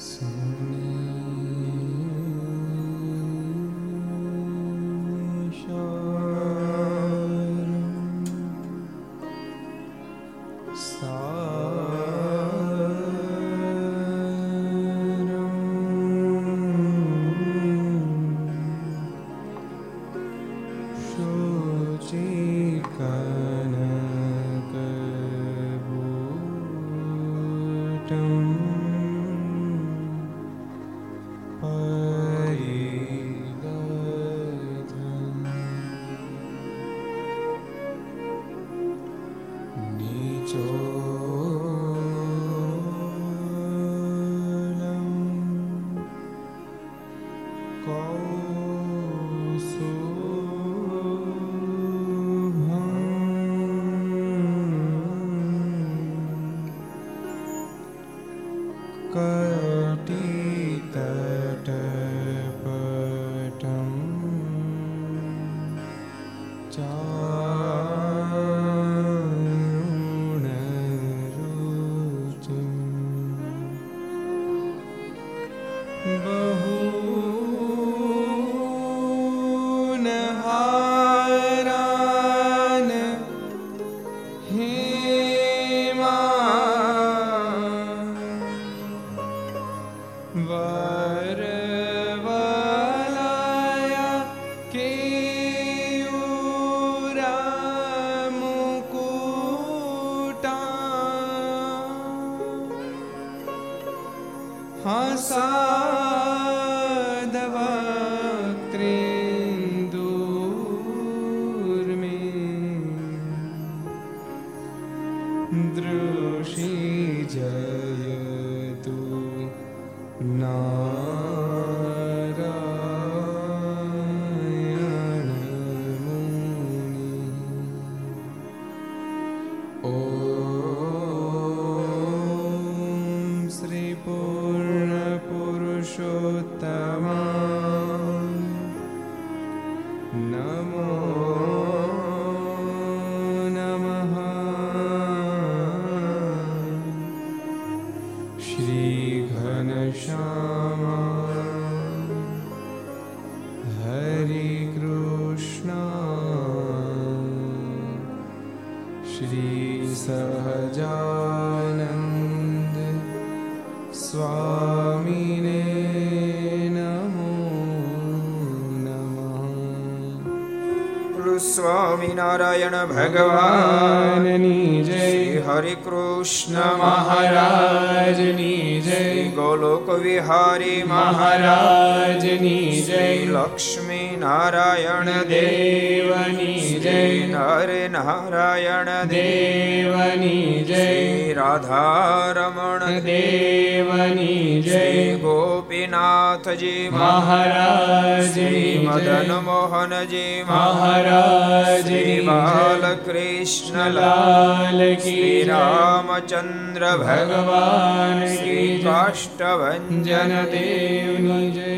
So Swaminarayan ભગવાનની જય હરે કૃષ્ણ મહારાજની જય ગોલોક વિહારી મહારાજની જય લક્ષ્મી નારાયણ દેવની જય નર નારાયણ દેવની જય રાધારમણ દેવની જય ગોપીનાથજી મહારાજ મદન મોહનજી મહારાજ બાલકૃષ્ણ લાલ કી રામચંદ્ર ભગવાન શ્રી કાષ્ટભન દેવ જય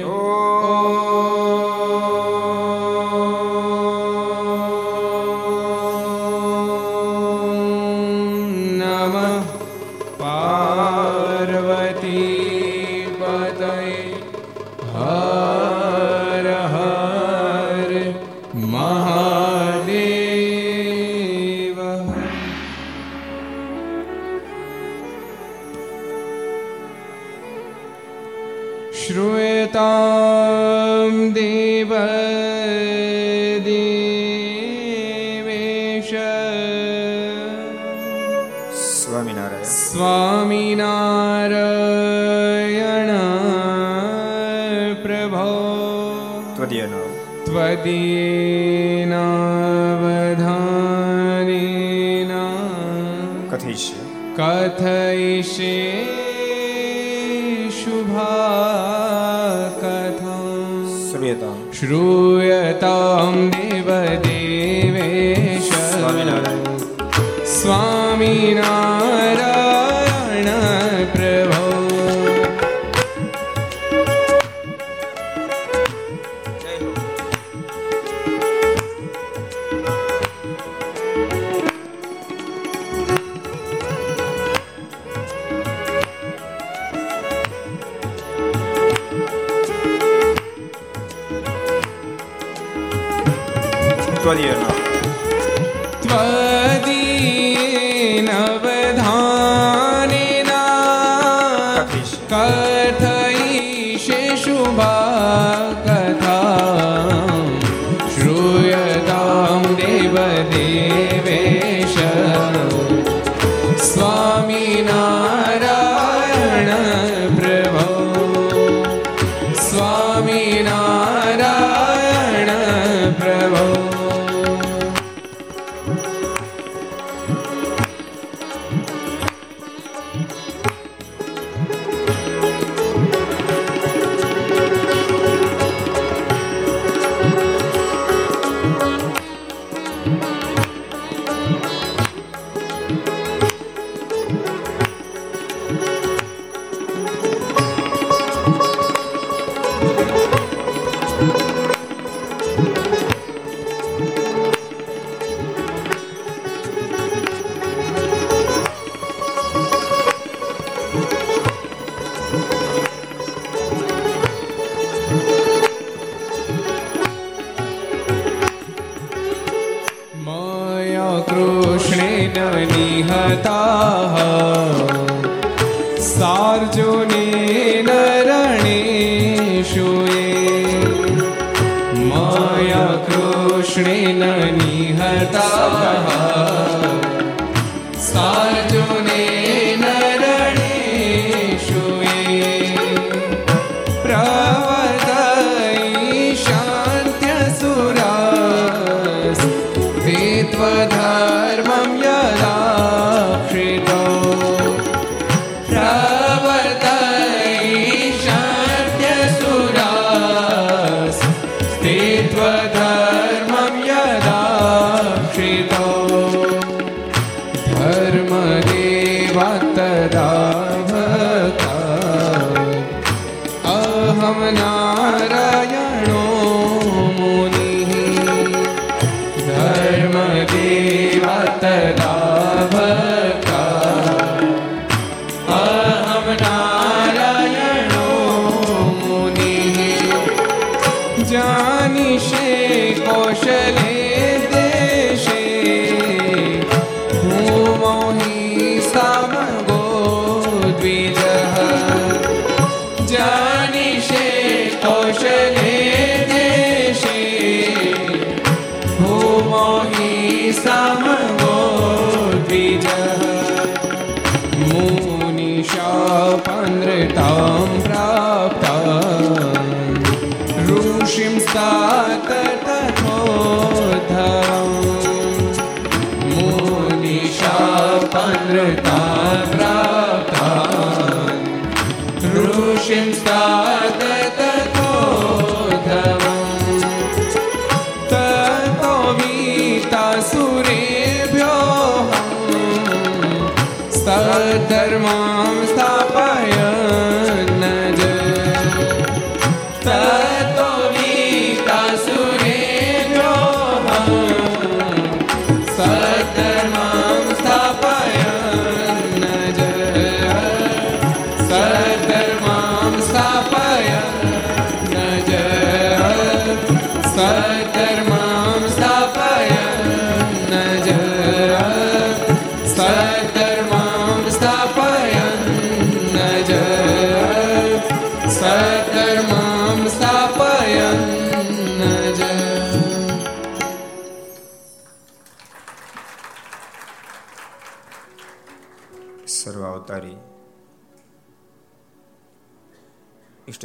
શ્રુ ધર્મા.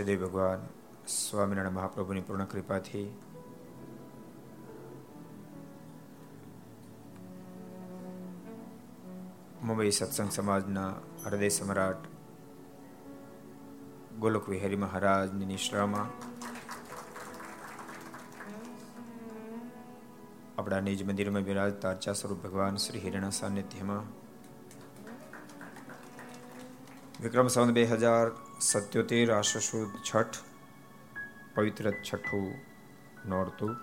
ઈષ્ટદેવ ભગવાન સ્વામિનારાયણ મહાપ્રભુની પૂર્ણ કૃપાથી મુંબઈ સત્સંગ સમાજના હૃદય સમ્રાટ ગોલક વિહારી મહારાજની નિશ્રામાં આપણા નિજ મંદિરમાં બિરાજતા અર્ચા સ્વરૂપ ભગવાન શ્રી હિરણા સાનિધ્યમાં વિક્રમ સંવત બે હજાર સત્યોતેર આશુદ છઠ, પવિત્ર છઠ્ઠું નોરતું.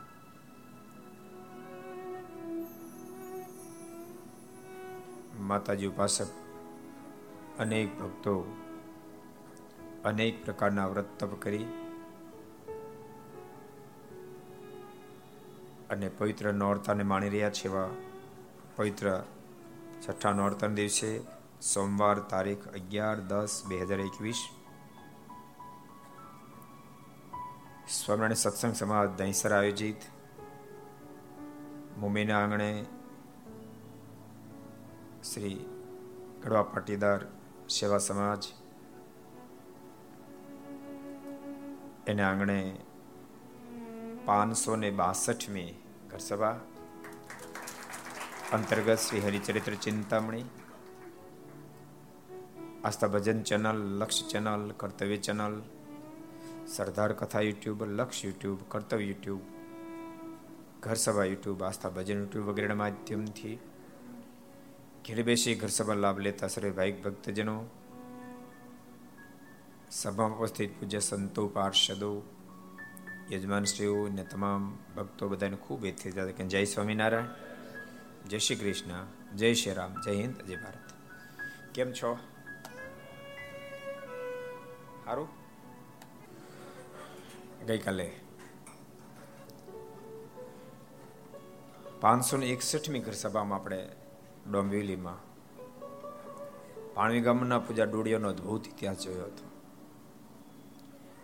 માતાજી ઉપાસક, અનેક ભક્તો અનેક પ્રકારના વ્રત તપ કરી અને પવિત્ર નોરતાને માણી રહ્યા છે એવા પવિત્ર છઠ્ઠા નોરતાના દિવસે સોમવાર તારીખ અગિયાર દસ બે હજાર એકવીસ સ્વામિનારાયણ સત્સંગ સમાજ દહીસર આયોજિત. મુંબઈના આંગણે શ્રી કડવા પાટીદાર સેવા સમાજ. એને આંગણે પાંચસો ને બાસઠમી ઘરસભા અંતર્ગત Shri Haricharitra Chintamani, Aastha Bhajan channel, Laksh channel, Kartavya channel Sardar Katha YouTube, Laksh YouTube, કર્તવ્ય યુટ્યુબ, ઘર સભા યુટ્યુબ, આસ્થા ભજન યુટ્યુબ વગેરેના માધ્યમથી ઘેર બેસી ઘર સભા લાભ લેતા સર્વે ભાઈક ભક્તજનો, સભામાં ઉપસ્થિત પૂજ્ય સંતો, પાર્ષદો યજમાનશ્રીઓ ને તમામ ભક્તો બધાને ખૂબ એથી કે જય સ્વામિનારાયણ, જય શ્રી કૃષ્ણ, જય શ્રી રામ, જય હિન્દ, જય ભારત. કેમ છો? સારું ગઈકાલે. પાંચસો ને એકસઠમી ઘર સભામાં આપણે ડોંબિવલીમાં પાણી ગામના પૂજા ડોડિયાનો અદભુત ઇતિહાસ જોયો હતો.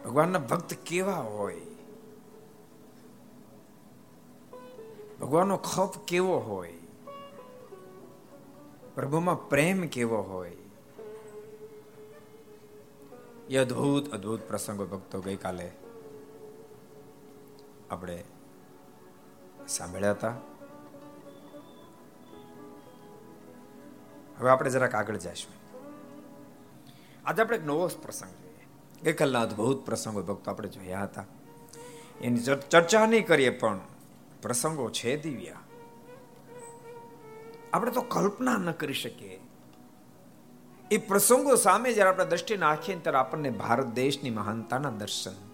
ભગવાનના ભક્ત કેવા હોય? ભગવાનનો ખપ કેવો હોય? પ્રભુમાં પ્રેમ કેવો હોય? એ અદ્ભુત અદ્ભુત પ્રસંગો ભક્તો ગઈકાલે આપણે સાંભળ્યા હતા. હવે આપણે જરાક આગળ જઈશું આજે આપણે એક નવો પ્રસંગ જોઈએ. ગઈકાલના અદ્ભુત પ્રસંગો ભક્તો આપણે જોયા હતા. એની ચર્ચા નહીં કરીએ પણ પ્રસંગો છે દિવ્ય. આપણે તો કલ્પના ન કરી શકીએ. એ પ્રસંગો સામે જ્યારે આપણે દ્રષ્ટિ નાખીએ ત્યારે આપણને ભારત દેશની મહાનતાના દર્શન થાય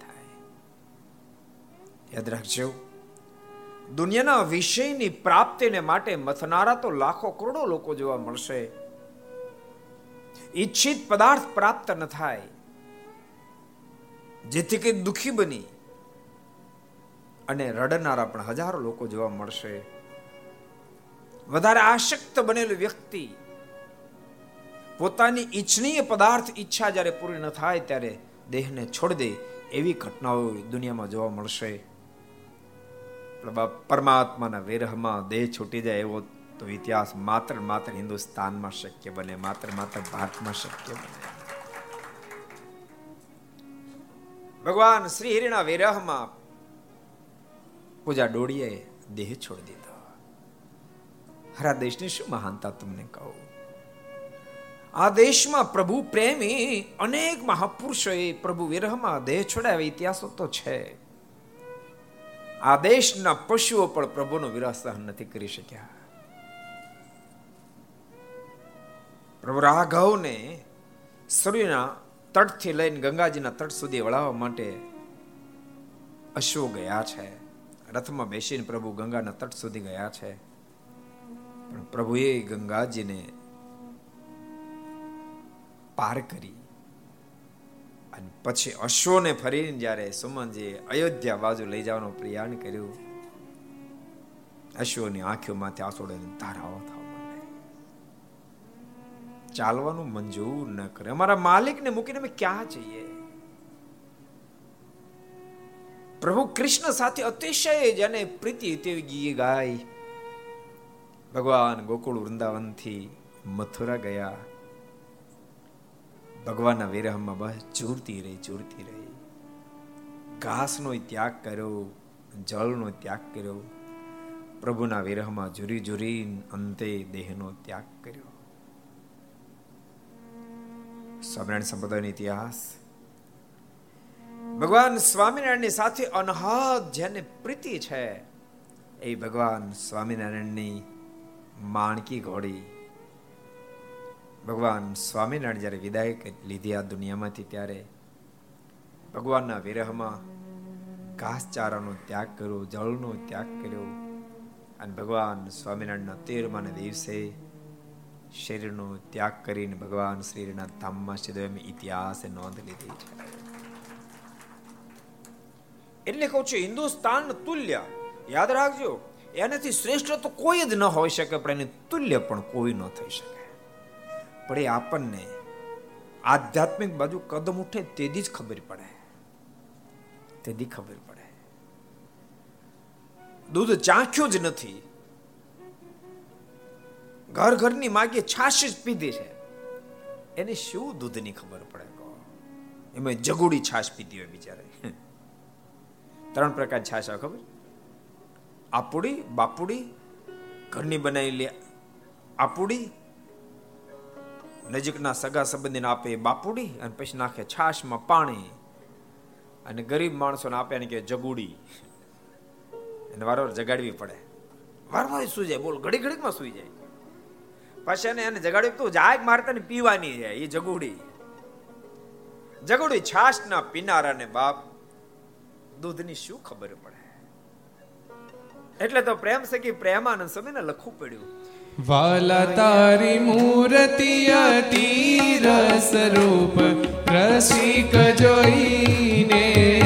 યાદ રાખજો. દુનિયાના વિષયની પ્રાપ્તિને માટે મથનારા તો લાખો કરોડો લોકો જોવા મળશે. ઈચ્છિત પદાર્થ પ્રાપ્ત ન થાય. જેથી કે દુખી બની અને રડનારા પણ હજારો લોકો જોવા મળશે. વધારે આશક્ત બનેલું વ્યક્તિ પોતાની ઈચ્છનીય પદાર્થ ઈચ્છા જ્યારે પૂરી ન થાય ત્યારે દેહને છોડી દે એવી ઘટનાઓ દુનિયામાં જોવા મળશે. પરમાત્માના વિરહમાં દેહ છૂટી જાય એવો તો ઇતિહાસ માત્ર માત્ર હિન્દુસ્તાનમાં શક્ય બને, માત્ર માત્ર ભારતમાં શક્ય બને. ભગવાન શ્રી હરિના વિરહમાં પૂજા ડોળીએ દેહ છોડી દીધો. હરા દેશની શું મહાનતા તમને કહું? આ દેશમાં પ્રભુ પ્રેમી અનેક મહાપુરુષોએ પ્રભુ વિરહમાં દેહ છોડાવ્યા. ઇતિહાસો તો છે. આ દેશના પશુઓ પણ પ્રભુનો વિરાસ સહન નથી કરી શક્યા. પ્રભુ રાઘવને સૂર્યના તટથી લઈને ગંગાજીના તટ સુધી વળાવવા માટે અશ્વો ગયા છે. રથમાં બેસીને પ્રભુ ગંગાના તટ સુધી ગયા છે. પણ પ્રભુએ ગંગાજીને પાર કરી. અને પછી અશ્વને ફરીને જ્યારે સુમનજી અયોધ્યા બાજુ લઈ જવાનો પ્રયાણ કર્યું, અશ્વની આંખોમાંથી આસોડે ધારાઓ થવા ચાલવાનું મંજૂર ન કરે. અમારા માલિકને મૂકીને અમે ક્યાં જઈએ? પ્રભુ કૃષ્ણ સાથે અતિશય જેને પ્રીતિ તેવી ગીએ ગાય ભગવાન ગોકુળ વૃંદાવનથી મથુરા ગયા. ભગવાનના વિરહમાં બસ ઝૂરતી રહી ઝૂરતી રહી. ઘાસનો ત્યાગ કર્યો, જળનો ત્યાગ કર્યો. પ્રભુના વિરહમાં ઝૂરી ઝૂરી અંતે દેહનો ત્યાગ કર્યો. સ્વામિનારાયણ સંપ્રદાયનો ઇતિહાસ. ભગવાન સ્વામિનારાયણની સાથે અનહદ જેને પ્રીતિ છે, એ ભગવાન સ્વામિનારાયણની માણકી ઘોડી. ભગવાન સ્વામિનારાયણ જ્યારે વિદાય લીધી આ દુનિયામાંથી, ત્યારે ભગવાનના વિરહમાં ઘાસચારાનો ત્યાગ કર્યો, જળનો ત્યાગ કર્યો અને ભગવાન સ્વામિનારાયણના તેરમાના દિવસે શરીરનો ત્યાગ કરીને ભગવાન શ્રીના ધામમાં સીધો એમ ઇતિહાસે નોંધ લીધી. છે એટલે કહું છું હિન્દુસ્તાન તુલ્ય, યાદ રાખજો, એનાથી શ્રેષ્ઠ તો કોઈ જ ન હોઈ શકે, પણ એની તુલ્ય પણ કોઈ ન થઈ શકે. પણ એ આપણને. આધ્યાત્મિક બાજુ કદમ ઉઠે તેથી જ ખબર પડે. તેથી ખબર પડે. દૂધ ચાખ્યું જ નથી. ઘર ઘરની માગે છાશ જ પીધી છે. એને શું દૂધની ખબર પડે કહો? એમાં જગુડી છાશ પીધી હોય બિચારે. ત્રણ પ્રકાર છાશ ખબર? આપુડી, બાપુડી, ઘરની બનાવેલી આપુડી નજીકના સગા સંબંધીને આપે બાપુડી અને પછી નાખે છાશમાં પાણી. અને ગરીબ માણસોને આપે ને કે જગુડી. એને વારંવાર જગાડવી પડે. વારંવાર સુઈ જાય, બોલ, ઘડી ઘડીકમાં સુઈ જાય. પછી એને એને જગાડવી તું જાય મારતા ને પીવાની છે એ જગુડી. જગુડી ના પીનારાને બાપ, દૂધની શું ખબર પડે? એટલે તો પ્રેમ સખી પ્રેમાનંદ ને લખવું પડ્યું. વાલા તારી મૂર્તિ અતિ રસ રૂપ રસિક જોઈને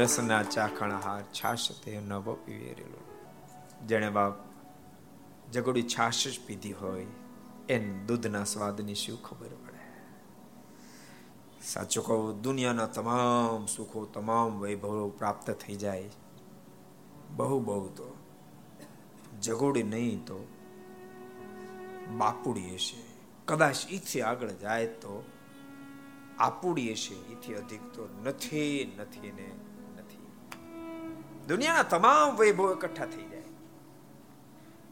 રસના ચાખણ હાર છાશ તે નવો પીવેરેલો. જેણે બાપ જગોડી છાશ જ પીધી હોય, એને દૂધના સ્વાદની શું ખબર પડે? સાચું કહું, દુનિયાના તમામ સુખો, તમામ વૈભવો પ્રાપ્ત થઈ જાય. બહુ બહુ તો. જગોડી નહીં તો બાપુડી હશે. કદાચ ઈથી આગળ જાય તો આપુડી હશે. એથી અધિક તો નથી નથી ને દુનિયાના તમામ વૈભવ એકઠા થઈ જાય.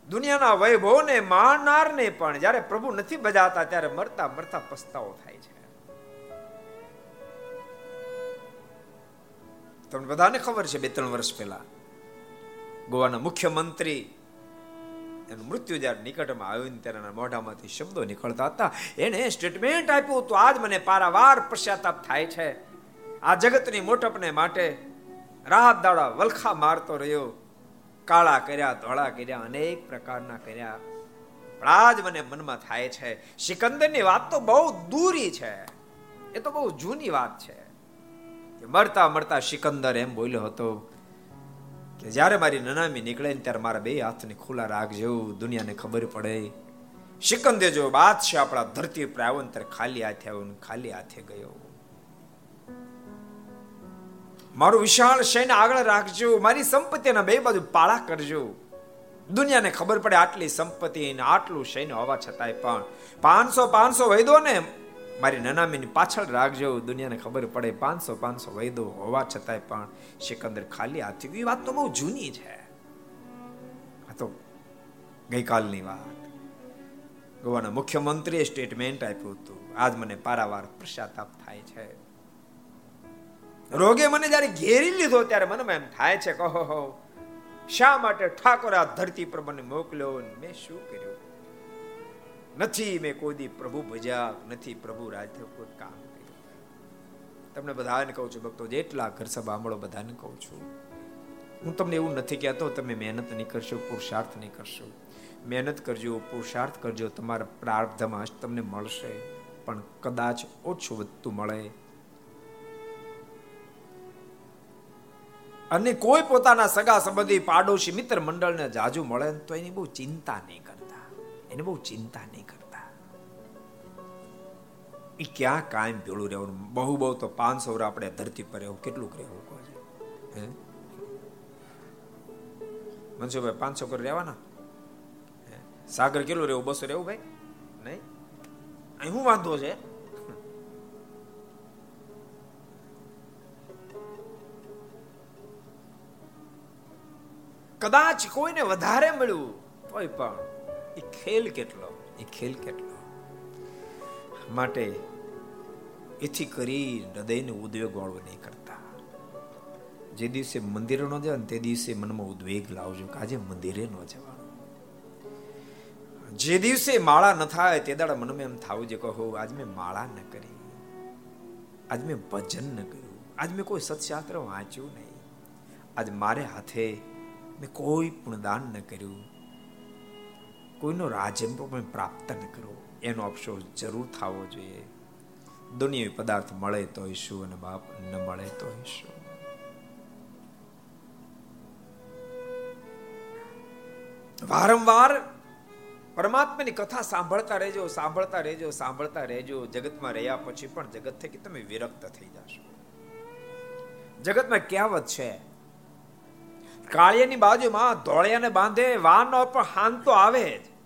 દુનિયાના વૈભવને માણનારને પણ જ્યારે પ્રભુ નથી બજાતા ત્યારે મરતા મરતા પસ્તાવો થાય છે. તમને બધાને ખબર છે, બે ત્રણ વર્ષ પહેલા ગોવાના મુખ્યમંત્રી એનું મૃત્યુ જ્યારે નિકટમાં આવ્યું ને ત્યારે મોઢામાંથી શબ્દો નીકળતા હતા. એને સ્ટેટમેન્ટ આપ્યું તો આજ મને પારાવાર પશ્ચાતાપ થાય છે. આ જગતની મોટપને માટે રાત દાડા વલખા મારતો રહ્યો, કાળા કર્યા, ધોળા કર્યા, અનેક પ્રકારના કર્યા. પણ આજ મને મનમાં થાય છે, સિકંદરની વાત તો બહુ દૂરી છે. એ તો બહુ જૂની વાત છે. મરતા મરતા સિકંદર એમ બોલ્યો હતો કે જ્યારે મારી નનામી નીકળે ને ત્યારે મારા બે હાથને ખુલ્લા રાખજો દુનિયાને ખબર પડે. સિકંદે જો બાદશાહ આપણા ધરતી ઉપર આવ્યો ત્યારે ખાલી હાથે આવ્યો ને ખાલી હાથે ગયો. મારું વિશાળ સૈન્ય આગળ રાખજો. મારી સંપત્તિના બે બાજુ પાળા કરજો. દુનિયાને ખબર પડે આટલી સંપત્તિ ને આટલું સૈન્ય હોવા છતાંય પણ. પાંચસો પાંચસો વૈદો ને મારી નનામીની પાછળ રાખજો. દુનિયાને ખબર પડે પાંચસો પાંચસો વૈદો હોવા છતાંય પણ સિકંદર ખાલી હાથી એ વાત તો બહુ જૂની છે. આ તો ગઈકાલની વાત. ગોવાના મુખ્યમંત્રીએ સ્ટેટમેન્ટ આપ્યું હતું. આજ મને પારાવાર પશ્ચાતાપ થાય છે. રોગે મને જ્યારે ઘેરી લીધો ત્યારે મને એમ થાય છે કહો શા માટે ઠાકોર આ ધરતી પર મને મોકલ્યો મેં શું કર્યું? નથી મેં કોઈ પ્રભુ ભજ્યા, નથી પ્રભુ રાજ્ય કોઈ કામ કર્યું. તમને બધાને કહું છું, ભક્તો, જેટલા ઘર સભા સાંભળો બધાને કહું છું. હું તમને એવું નથી કહેતો, તમે મહેનત નહીં કરશો, પુરુષાર્થ નહીં કરશો. મહેનત કરજો, પુરુષાર્થ કરજો, તમારા પ્રાર્થમાં તમને મળશે. પણ કદાચ ઓછું વધતું મળે. અને કોઈ પોતાના સગા સંબંધી પાડોશી મિત્ર મંડળને જાજુ મળે તો એની બહુ ચિંતા નહીં કરતા. એને બહુ ચિંતા નહીં કરતા. એ ક્યાં કાયમ ભેળું રહેવાનું? બહુ બહુ તો પાંચસો આપણે ધરતી પર રહેવું કેટલું રહેવું કહો હે? મનસુભાઈ પાંચસો કર રહેવાના? સાગર કેટલું રહેવું? બસો રહેવું ભાઈ? નહીં? અહીં શું વાંધો છે? કદાચ કોઈને વધારે મળ્યું, તોય પણ એ ખેલ કેટલો, એ ખેલ કેટલો. માટે એથી કરી હૃદયને ઉદ્વેગ વાળો નહીં કરતા. જે દિવસે મંદિરે ન જાય તે દિવસે મનમાં ઉદ્વેગ લાવજો કે આજે મંદિરે ન જવાનું. જે દિવસે માળા ન થાય, તે દાડા મનમાં એમ થવું જે કહો આજ મેં માળા ન કરી. આજ મેં ભજન ન કર્યું. આજ મેં કોઈ સત્શાસ્ત્ર વાંચ્યું નહીં. આજ મારે હાથે મેં કોઈ દાન ન કર્યું. કોઈનો રાજ્ય પણ પ્રાપ્ત ન કરો એનો અફસોસ જરૂર થવો જોઈએ. દુનિયાવી પદાર્થ મળે તો શું અને બાપ ન મળે તો શું વારંવાર પરમાત્માની કથા સાંભળતા રહેજો સાંભળતા રહેજો સાંભળતા રહેજો. જગતમાં રહ્યા પછી પણ જગત થકી તમે વિરક્ત થઈ જશો. જગતમાં કહેવત છે? કાળિયાની બાજુમાં ધોળિયાને બાંધે વાનો પણ હાંતો આવે જ.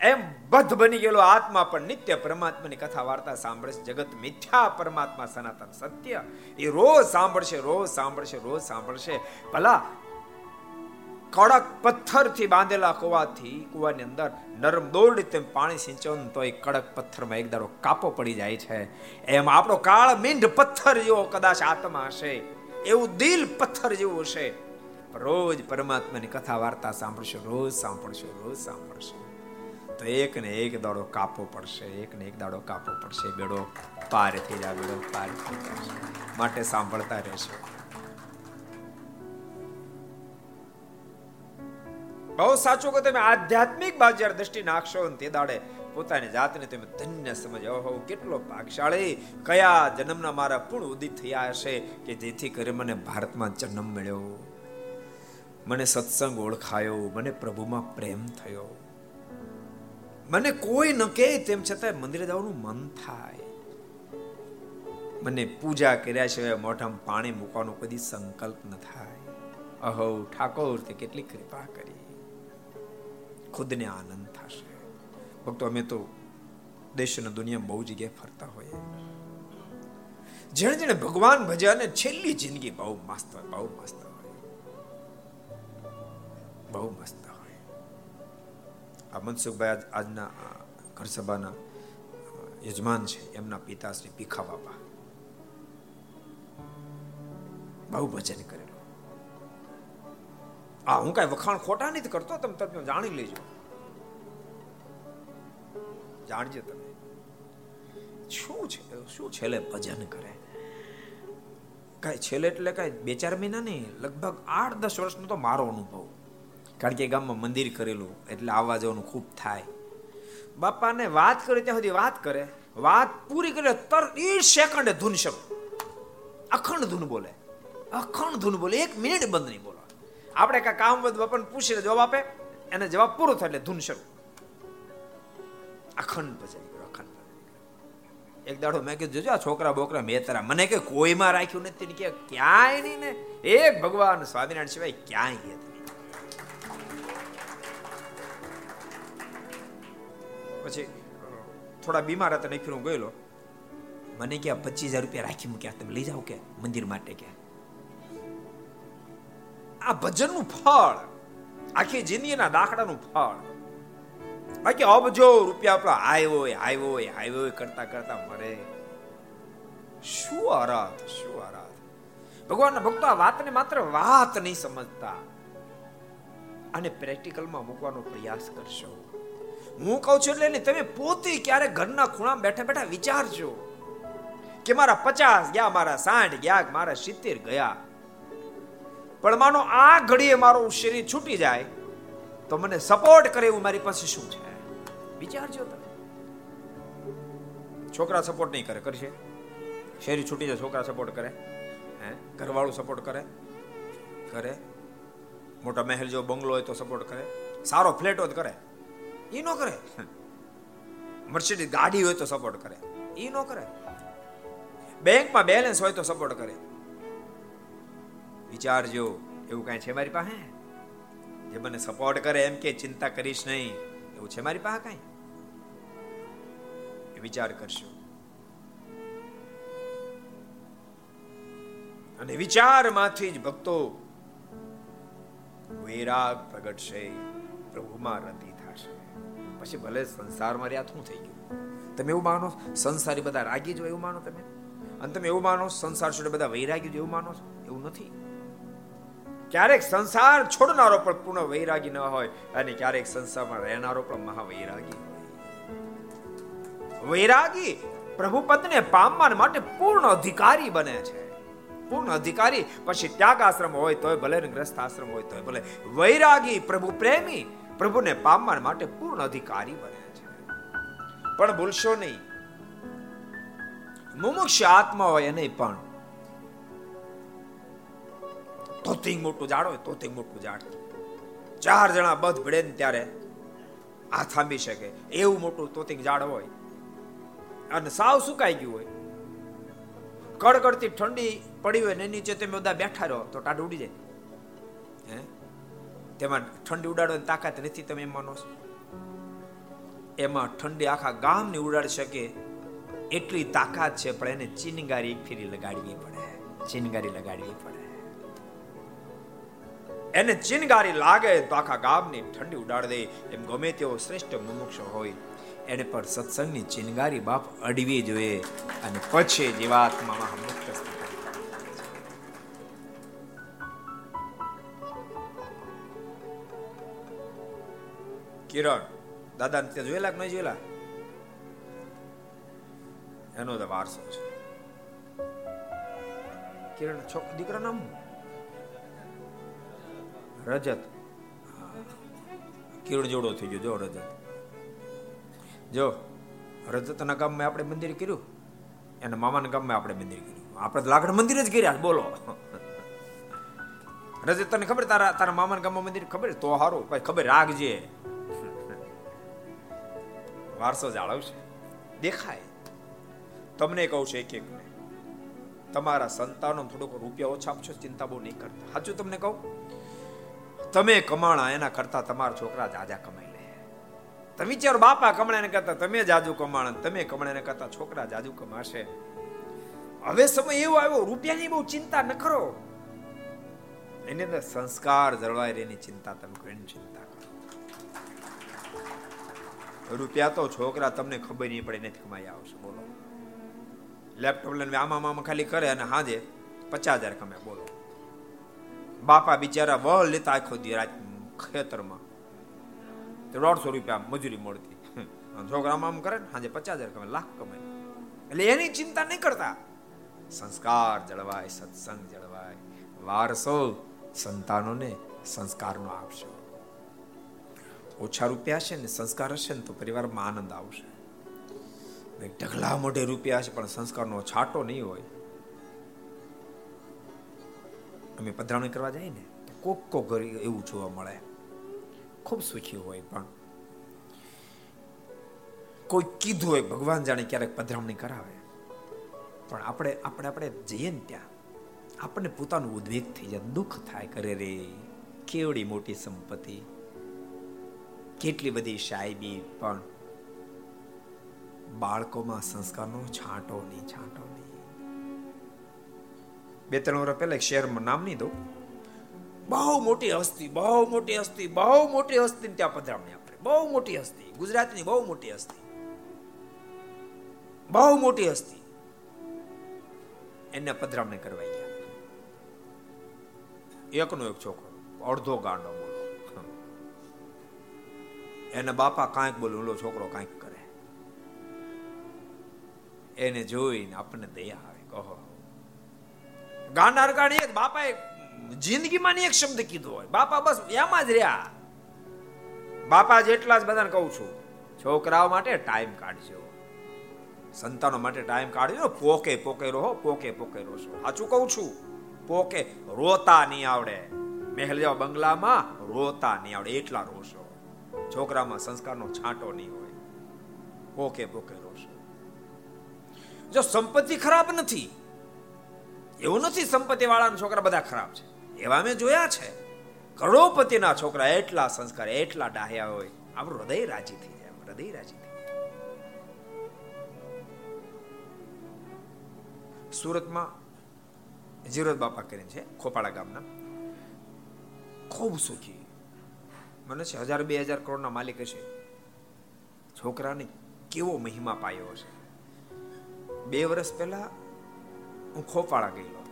એમ બધ બની ગયેલો આત્મા પણ નિત્ય પરમાત્માની કથા વાર્તા સાંભળે છે. જગત મિથ્યા પરમાત્મા સનાતન સત્ય. એ રોજ સાંભળશે રોજ સાંભળશે રોજ સાંભળશે. ભલા કડક પથ્થરથી બાંધેલા કુવાથી, કુવાની અંદર નરમ દોરડી તેમ પાણી સિંચન તો એ કડક પથ્થરમાં એક દારો કાપો પડી જાય છે. એમ આપણો કાળ મીંઢ પથ્થર જેવો કદાચ આત્મા હશે. એવું દિલ પથ્થર જેવું હશે. રોજ પરમાત્માની કથા વાર્તા સાંભળશો, રોજ સાંભળશો રોજ સાંભળશો. તો એક ને એક દાડો કાપો પડશે એક ને એક દાડો કાપો પડશે બેડો પાર થઈ જાય બેડો પાર થઈ જશે માટે સાંભળતા રહેશો. બહુ સાચું કે તમે, આધ્યાત્મિક બાજુ જ્યારે દ્રષ્ટિ નાખશો તે દાડે પોતાની જાતને તમે ધન્ય સમજો. હો કેટલો ભાગશાળી, કયા જન્મના મારા પૂર્ણ ઉદિત થયા હશે કે જેથી કરી મને ભારતમાં જન્મ મળ્યો. મને સત્સંગ ઓળખાયો, મને પ્રભુમાં પ્રેમ થયો. મને કોઈ ન કહે તેમ છતાં મંદિરે જવાનું મન થાય. મને પૂજા કર્યા સિવાય મોઢામાં પાણી મૂકવાનો કદી સંકલ્પ ન થાય. અહો, ઠાકોર, તે કેટલી કૃપા કરી. ખુદને આનંદ થશે. ભક્તો, અમે તો દેશ અને દુનિયા બહુ જગ્યાએ ફરતા હોઈએ. જેણે જેણે ભગવાન ભજ્યા ને છેલ્લી જિંદગી બહુ મસ્ત બહુ મસ્ત. બહુ મસ્ત હોય. આ મનસુખભાઈ આજના ઘર સભાના યજમાન છે. એમના પિતાશ્રી પીખા બાપા. બહુ ભજન કરેલું. આ હું કઈ વખાણ ખોટા નથી કરતો, તમે તમે જાણી લેજો. જાણજો તમે. શું છે, શું છેલ્લે ભજન કરે? કઈ છેલ્લે એટલે કઈ બે ચાર મહિના નહીં લગભગ આઠ દસ વર્ષનો તો મારો અનુભવ. કારણ કે ગામમાં મંદિર કરેલું, એટલે આવવા જવાનું ખૂબ થાય. બાપાને વાત કરે, ત્યાં સુધી વાત કરે. વાત પૂરી કરે, તર એ સેકન્ડે ધૂન શબ્દ. અખંડ ધૂન બોલે. અખંડ ધૂન બોલે. એક મિનિટ બંધ નહીં બોલો આપણે કાંઈ કામ બધું બાપાને પૂછીને જવાબ આપે. એને જવાબ પૂરો થાય એટલે ધૂન શરૂ. અખંડ ભજન અખંડ એક દાડો મેં કીધું, જોજો આ છોકરા બોકરા મેં તારા મને કે કોઈમાં રાખ્યું નથી. કે ક્યાંય નહીં ને. એક ભગવાન સ્વામિનારાયણ સિવાય ક્યાંય પછી થોડા બીમાર હતા નહીં હું ગયેલો. મને ક્યાં પચીસ હજાર રૂપિયા રાખી મૂક્યા, તમે લઈ જાઓ કે મંદિર માટે કે. આ ભજનનું ફળ, આખી જિંદગીના દાખલાનું ફળ. બાકી અબજો રૂપિયા આપણો આવ્યો હોય આવ્યો હોય આવ્યો હોય કરતા કરતા મરે. શું અરાધ શું અરાધ ભગવાનના ભક્તો આ વાતને માત્ર વાત નહીં સમજતા. અને પ્રેક્ટિકલમાં મૂકવાનો પ્રયાસ કરશો. હું કહું છું એટલે તમે પોતે ક્યારે ઘરના ખૂણા બેઠા બેઠા વિચારજો કે મારા પચાસ ગયા, મારા સાઠ ગયા મારા સિત્તેર ગયા. પણ માનો આ ઘડીએ મારું શરીર છૂટી જાય, તો મને સપોર્ટ કરે એવું મારી પાસે શું છે? વિચારજો તમે. છોકરા સપોર્ટ નહીં કરે, કરશે. શરીર છૂટી જાય, છોકરા સપોર્ટ કરે. હે? ઘરવાળું સપોર્ટ કરે. કરે. મોટા મહેલ જો બંગલો હોય તો સપોર્ટ કરે. સારો ફ્લેટ હોય કરે. એ નો કરે. મર્સિડીઝ ગાડી હોય તો સપોર્ટ કરે. એ નો કરે. બેંકમાં બેલેન્સ હોય તો સપોર્ટ કરે. વિચારજો એવું કાંઈ છે મારી પાસે? જે મને સપોર્ટ કરે એમ કે ચિંતા કરીશ નહીં, એવું છે મારી પાસે કાંઈ? વિચાર કરશો અને વિચારમાંથી જ ભક્તો વૈરાગ પ્રગટશે, પ્રભુમાં રતિ પછી ભલે સંસારમાં રહ્યા શું થઈ ગયું? તમે એવું માનો સંસારી બધા રાગી જો એવું માનો તમે? અને તમે એવું માનો સંસાર છોડે બધા વૈરાગી જો એવું માનો એવું નથી. ક્યારેક સંસાર છોડનારો પણ પૂર્ણ વૈરાગી ન હોય અને ક્યારેક સંસારમાં રહેનારો પણ મહાવૈરાગી વૈરાગી પ્રભુ પદને પામવા માટે પૂર્ણ અધિકારી બને છે. પૂર્ણ અધિકારી. પછી ત્યાગ આશ્રમ હોય તોય ભલે ગ્રસ્ત આશ્રમ હોય તોય ભલે. વૈરાગી પ્રભુ પ્રેમી પ્રભુને પામવા માટે પૂર્ણ અધિકારી બને છે. પણ ભૂલશો નહીં. મુમુક્ષ આત્મા હોય એને પણ. તોતિંગ મોટું ઝાડ હોય તોતિંગ મોટું ઝાડ. ચાર જણા બધ ભળે ને ત્યારે આ થાંભી શકે. એવું મોટું તોતિંગ ઝાડ હોય. અને સાવ સુકાઈ ગયું હોય. કડકડતી ઠંડી પડી હોય ને નીચે તમે બધા બેઠા રહો, તો ટાઢ ઉડી જાય. તેમાં ઠંડી ઉડાડવાની તાકાત નથી, તમે માનો છો? એમાં ઠંડી આખા ગામને ઉડાડી શકે એટલી તાકાત છે, પણ એને ચિનગારી એક ફેરી લગાડવી પડે. ચિનગારી લગાડવી પડે. એને ચિનગારી લાગે તો આખા ગામની ઠંડી ઉડાડી દે. એમ ગમે તેવો શ્રેષ્ઠ મુમુક્ષ હોય. એને પર સત્સંગની ચિનગારી બાપ અડવી જોઈએ. અને પછી જીવાત્મામાં મુક્ત કિરણ દાદા ને ત્યાં જોયેલા કે નહીં જોયેલા? એનો તો વારસો છે. કિરણ, છોક, દીકરા નામ રજત. કિરણ જોડો થઈ ગયો. જો, રજત. જો, રજતના ગામમાં આપણે મંદિર કર્યું. એના મામાના ગામમાં આપણે મંદિર કર્યું. આપણે લાકડ મંદિર જ કર્યા, બોલો. રજત, તને ખબર તારા તારા મામાના ગામમાં મંદિર ખબર? તો સારું ભાઈ ખબર રાખજે વારસો જાળવશે. દેખાય. તમને કહું છું એક એક તમારા સંતાનો થોડોક રૂપિયા ઓછા આપશો, ચિંતા બહુ નહીં કરતા. સાચું તમને કહું? તમે કમાણા, એના કરતા તમારા છોકરા જાજા કમાઈ લે. તમે વિચારો, બાપા કમણાને કરતા તમે જાજુ કમાણ તમે કમણાને કરતા છોકરા જાજુ કમાશે. હવે સમય એવો આવ્યો રૂપિયાની બહુ ચિંતા ન કરો. એની અંદર સંસ્કાર જળવાય એની ચિંતા તમે એની ચિંતા રૂપિયા તો છોકરા તમને ખબર નહીં પડે, નથી કમાઈ આવશે બોલો. લેપટોપ લઈને આમાં મામા ખાલી કરે અને હાજે પચાસ હજાર કમે બોલો. બાપા બિચારા વળ લેતા આખો દી રાત ખેતરમાં. દોઢસો રૂપિયા મજૂરી મળતી. છોકરામાં આમ કરે ને, હાજે પચાસ હજાર કમાય, લાખ કમાય. એટલે એની ચિંતા નહીં કરતા. સંસ્કાર જળવાય, સત્સંગ જળવાય. વારસો સંતાનોને સંસ્કારનો આપશો. ઓછા રૂપિયા હશે ને સંસ્કાર હશે ને તો પરિવારમાં આનંદ આવશે. ઢગલા મોઢે રૂપિયા હશે પણ સંસ્કારનો છાંટો નહીં હોય. અમે પધરાવણી કરવા જઈએ ને, તો કોક કોક એવું જોવા મળે. ખૂબ સુખી હોય પણ. કોઈ કીધું હોય, ભગવાન જાણે ક્યારેક પધરામણી કરાવે. પણ આપણે આપણે આપણે જઈએ ને ત્યાં, આપણને પોતાનું ઉદ્વેગ થઈ જાય, દુઃખ થાય કરે રે, કેવડી મોટી સંપત્તિ. કેટલી બધી સાહેબી પણ બાળકોમાં સંસ્કારનો છાંટો નહીં છાંટો નહીં. બે ત્રણ વર્ષ પહેલા શહેરમાં નામ નહીં દઉં. બહુ મોટી હસ્તી, બહુ મોટી હસ્તી, બહુ મોટી હસ્તી ત્યાં પધરામણી આપણે. બહુ મોટી હસ્તી, ગુજરાતની બહુ મોટી હસ્તી. બહુ મોટી હસ્તી. એને પધરામણી કરવા ગયા. એકનો એક છોકરો, અડધો ગાંડો એને બાપા કાંઈક બોલે ઓલો છોકરો કાંઈક કરે. એને જોઈને આપણને દયા આવે કહો ગાંડા ગાણી બાપાએ જિંદગીમાં એક શબ્દ કીધો હોય. બાપા બસ એમાં જ રહ્યા. બાપા જેટલા જ બધાને કહું છું, છોકરાઓ માટે ટાઈમ કાઢજો. સંતાનો માટે ટાઈમ કાઢજો. પોકે પોકે રહો, પોકે પોકે રહો સાચું કહું છું, પોકે રોતા નહીં આવડે. મહેલ જેવા બંગલામાં, રોતા નહીં આવડે. એટલા રોશો છોકરામાં સંસ્કારનો છાંટો નહીં હોય. ઓકે પોકે રોશો. જો સંપત્તિ ખરાબ નથી, એવું નથી સંપત્તિ વાળાના છોકરા બધા ખરાબ છે. એવા મેં જોયા છે. કરોડપતિના છોકરા એટલા સંસ્કાર, એટલા ડાહ્યા હોય. આપણું હૃદય રાજી થઈ જાય હૃદય રાજી થઈ સુરતમાં જીરોદ બાપા કરીને છે, ખોપાળા ગામના. ખૂબ સુખી. મને છે, હજાર બે હજાર કરોડના માલિક હશે. છોકરાને કેવો મહિમા પાયો હશે. બે વર્ષ પહેલા હું ખોપાળા ગયેલો.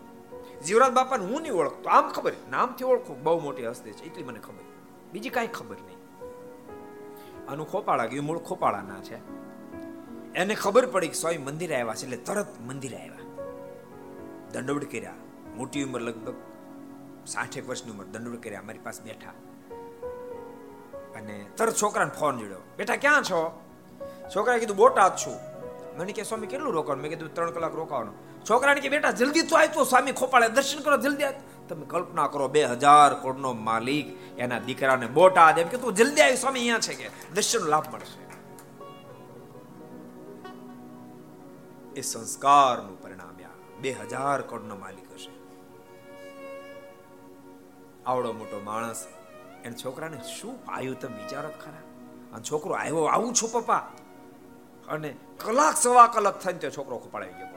જીવરાજ બાપાને હું નહીં ઓળખતો, આમ ખબર? નામથી ઓળખું, બહુ મોટી હસ્તી છે, એટલી મને ખબર. બીજી કાંઈ ખબર નહીં. આનું ખોપાળા ગયું, મૂળ ખોપાળાના છે. એને ખબર પડી કે સ્વામી મંદિરે આવ્યા છે, એટલે તરત મંદિરે આવ્યા. દંડવડ કર્યા. મોટી ઉંમર લગભગ સાઠેક વર્ષની ઉંમર દંડવડ કર્યા મારી પાસે બેઠા. અને તરત છોકરાને ફોન જોડ્યો. બેટા, ક્યાં છો? છોકરાએ કીધું, બોટાદ છું. મને કે સ્વામી, કેટલું રોકાણ? મેં કીધું, ત્રણ કલાક રોકાવાનું. છોકરાને કે બેટા, જલ્દી તો આવ્યો સ્વામી, ખોપાળે, દર્શન કરો, જલ્દી તમે કલ્પના કરો, બે હજાર કરોડનો માલિક, એના દીકરાને બોટાદ. એમ કે, તું જલ્દી આવી સ્વામી, અહીંયા છે કે. દર્શન લાભ મળશે. એ સંસ્કારનું પરિણામ બે હજાર કરોડનો માલિક હશે. આવડો મોટો માણસ એને છોકરાને શું પાયું તમે વિચારો ખરા. આ છોકરો આવ્યો, આવું છું પપ્પા. અને કલાક સવા કલાક થઈને તે છોકરો ખોપાડાઈ ગયો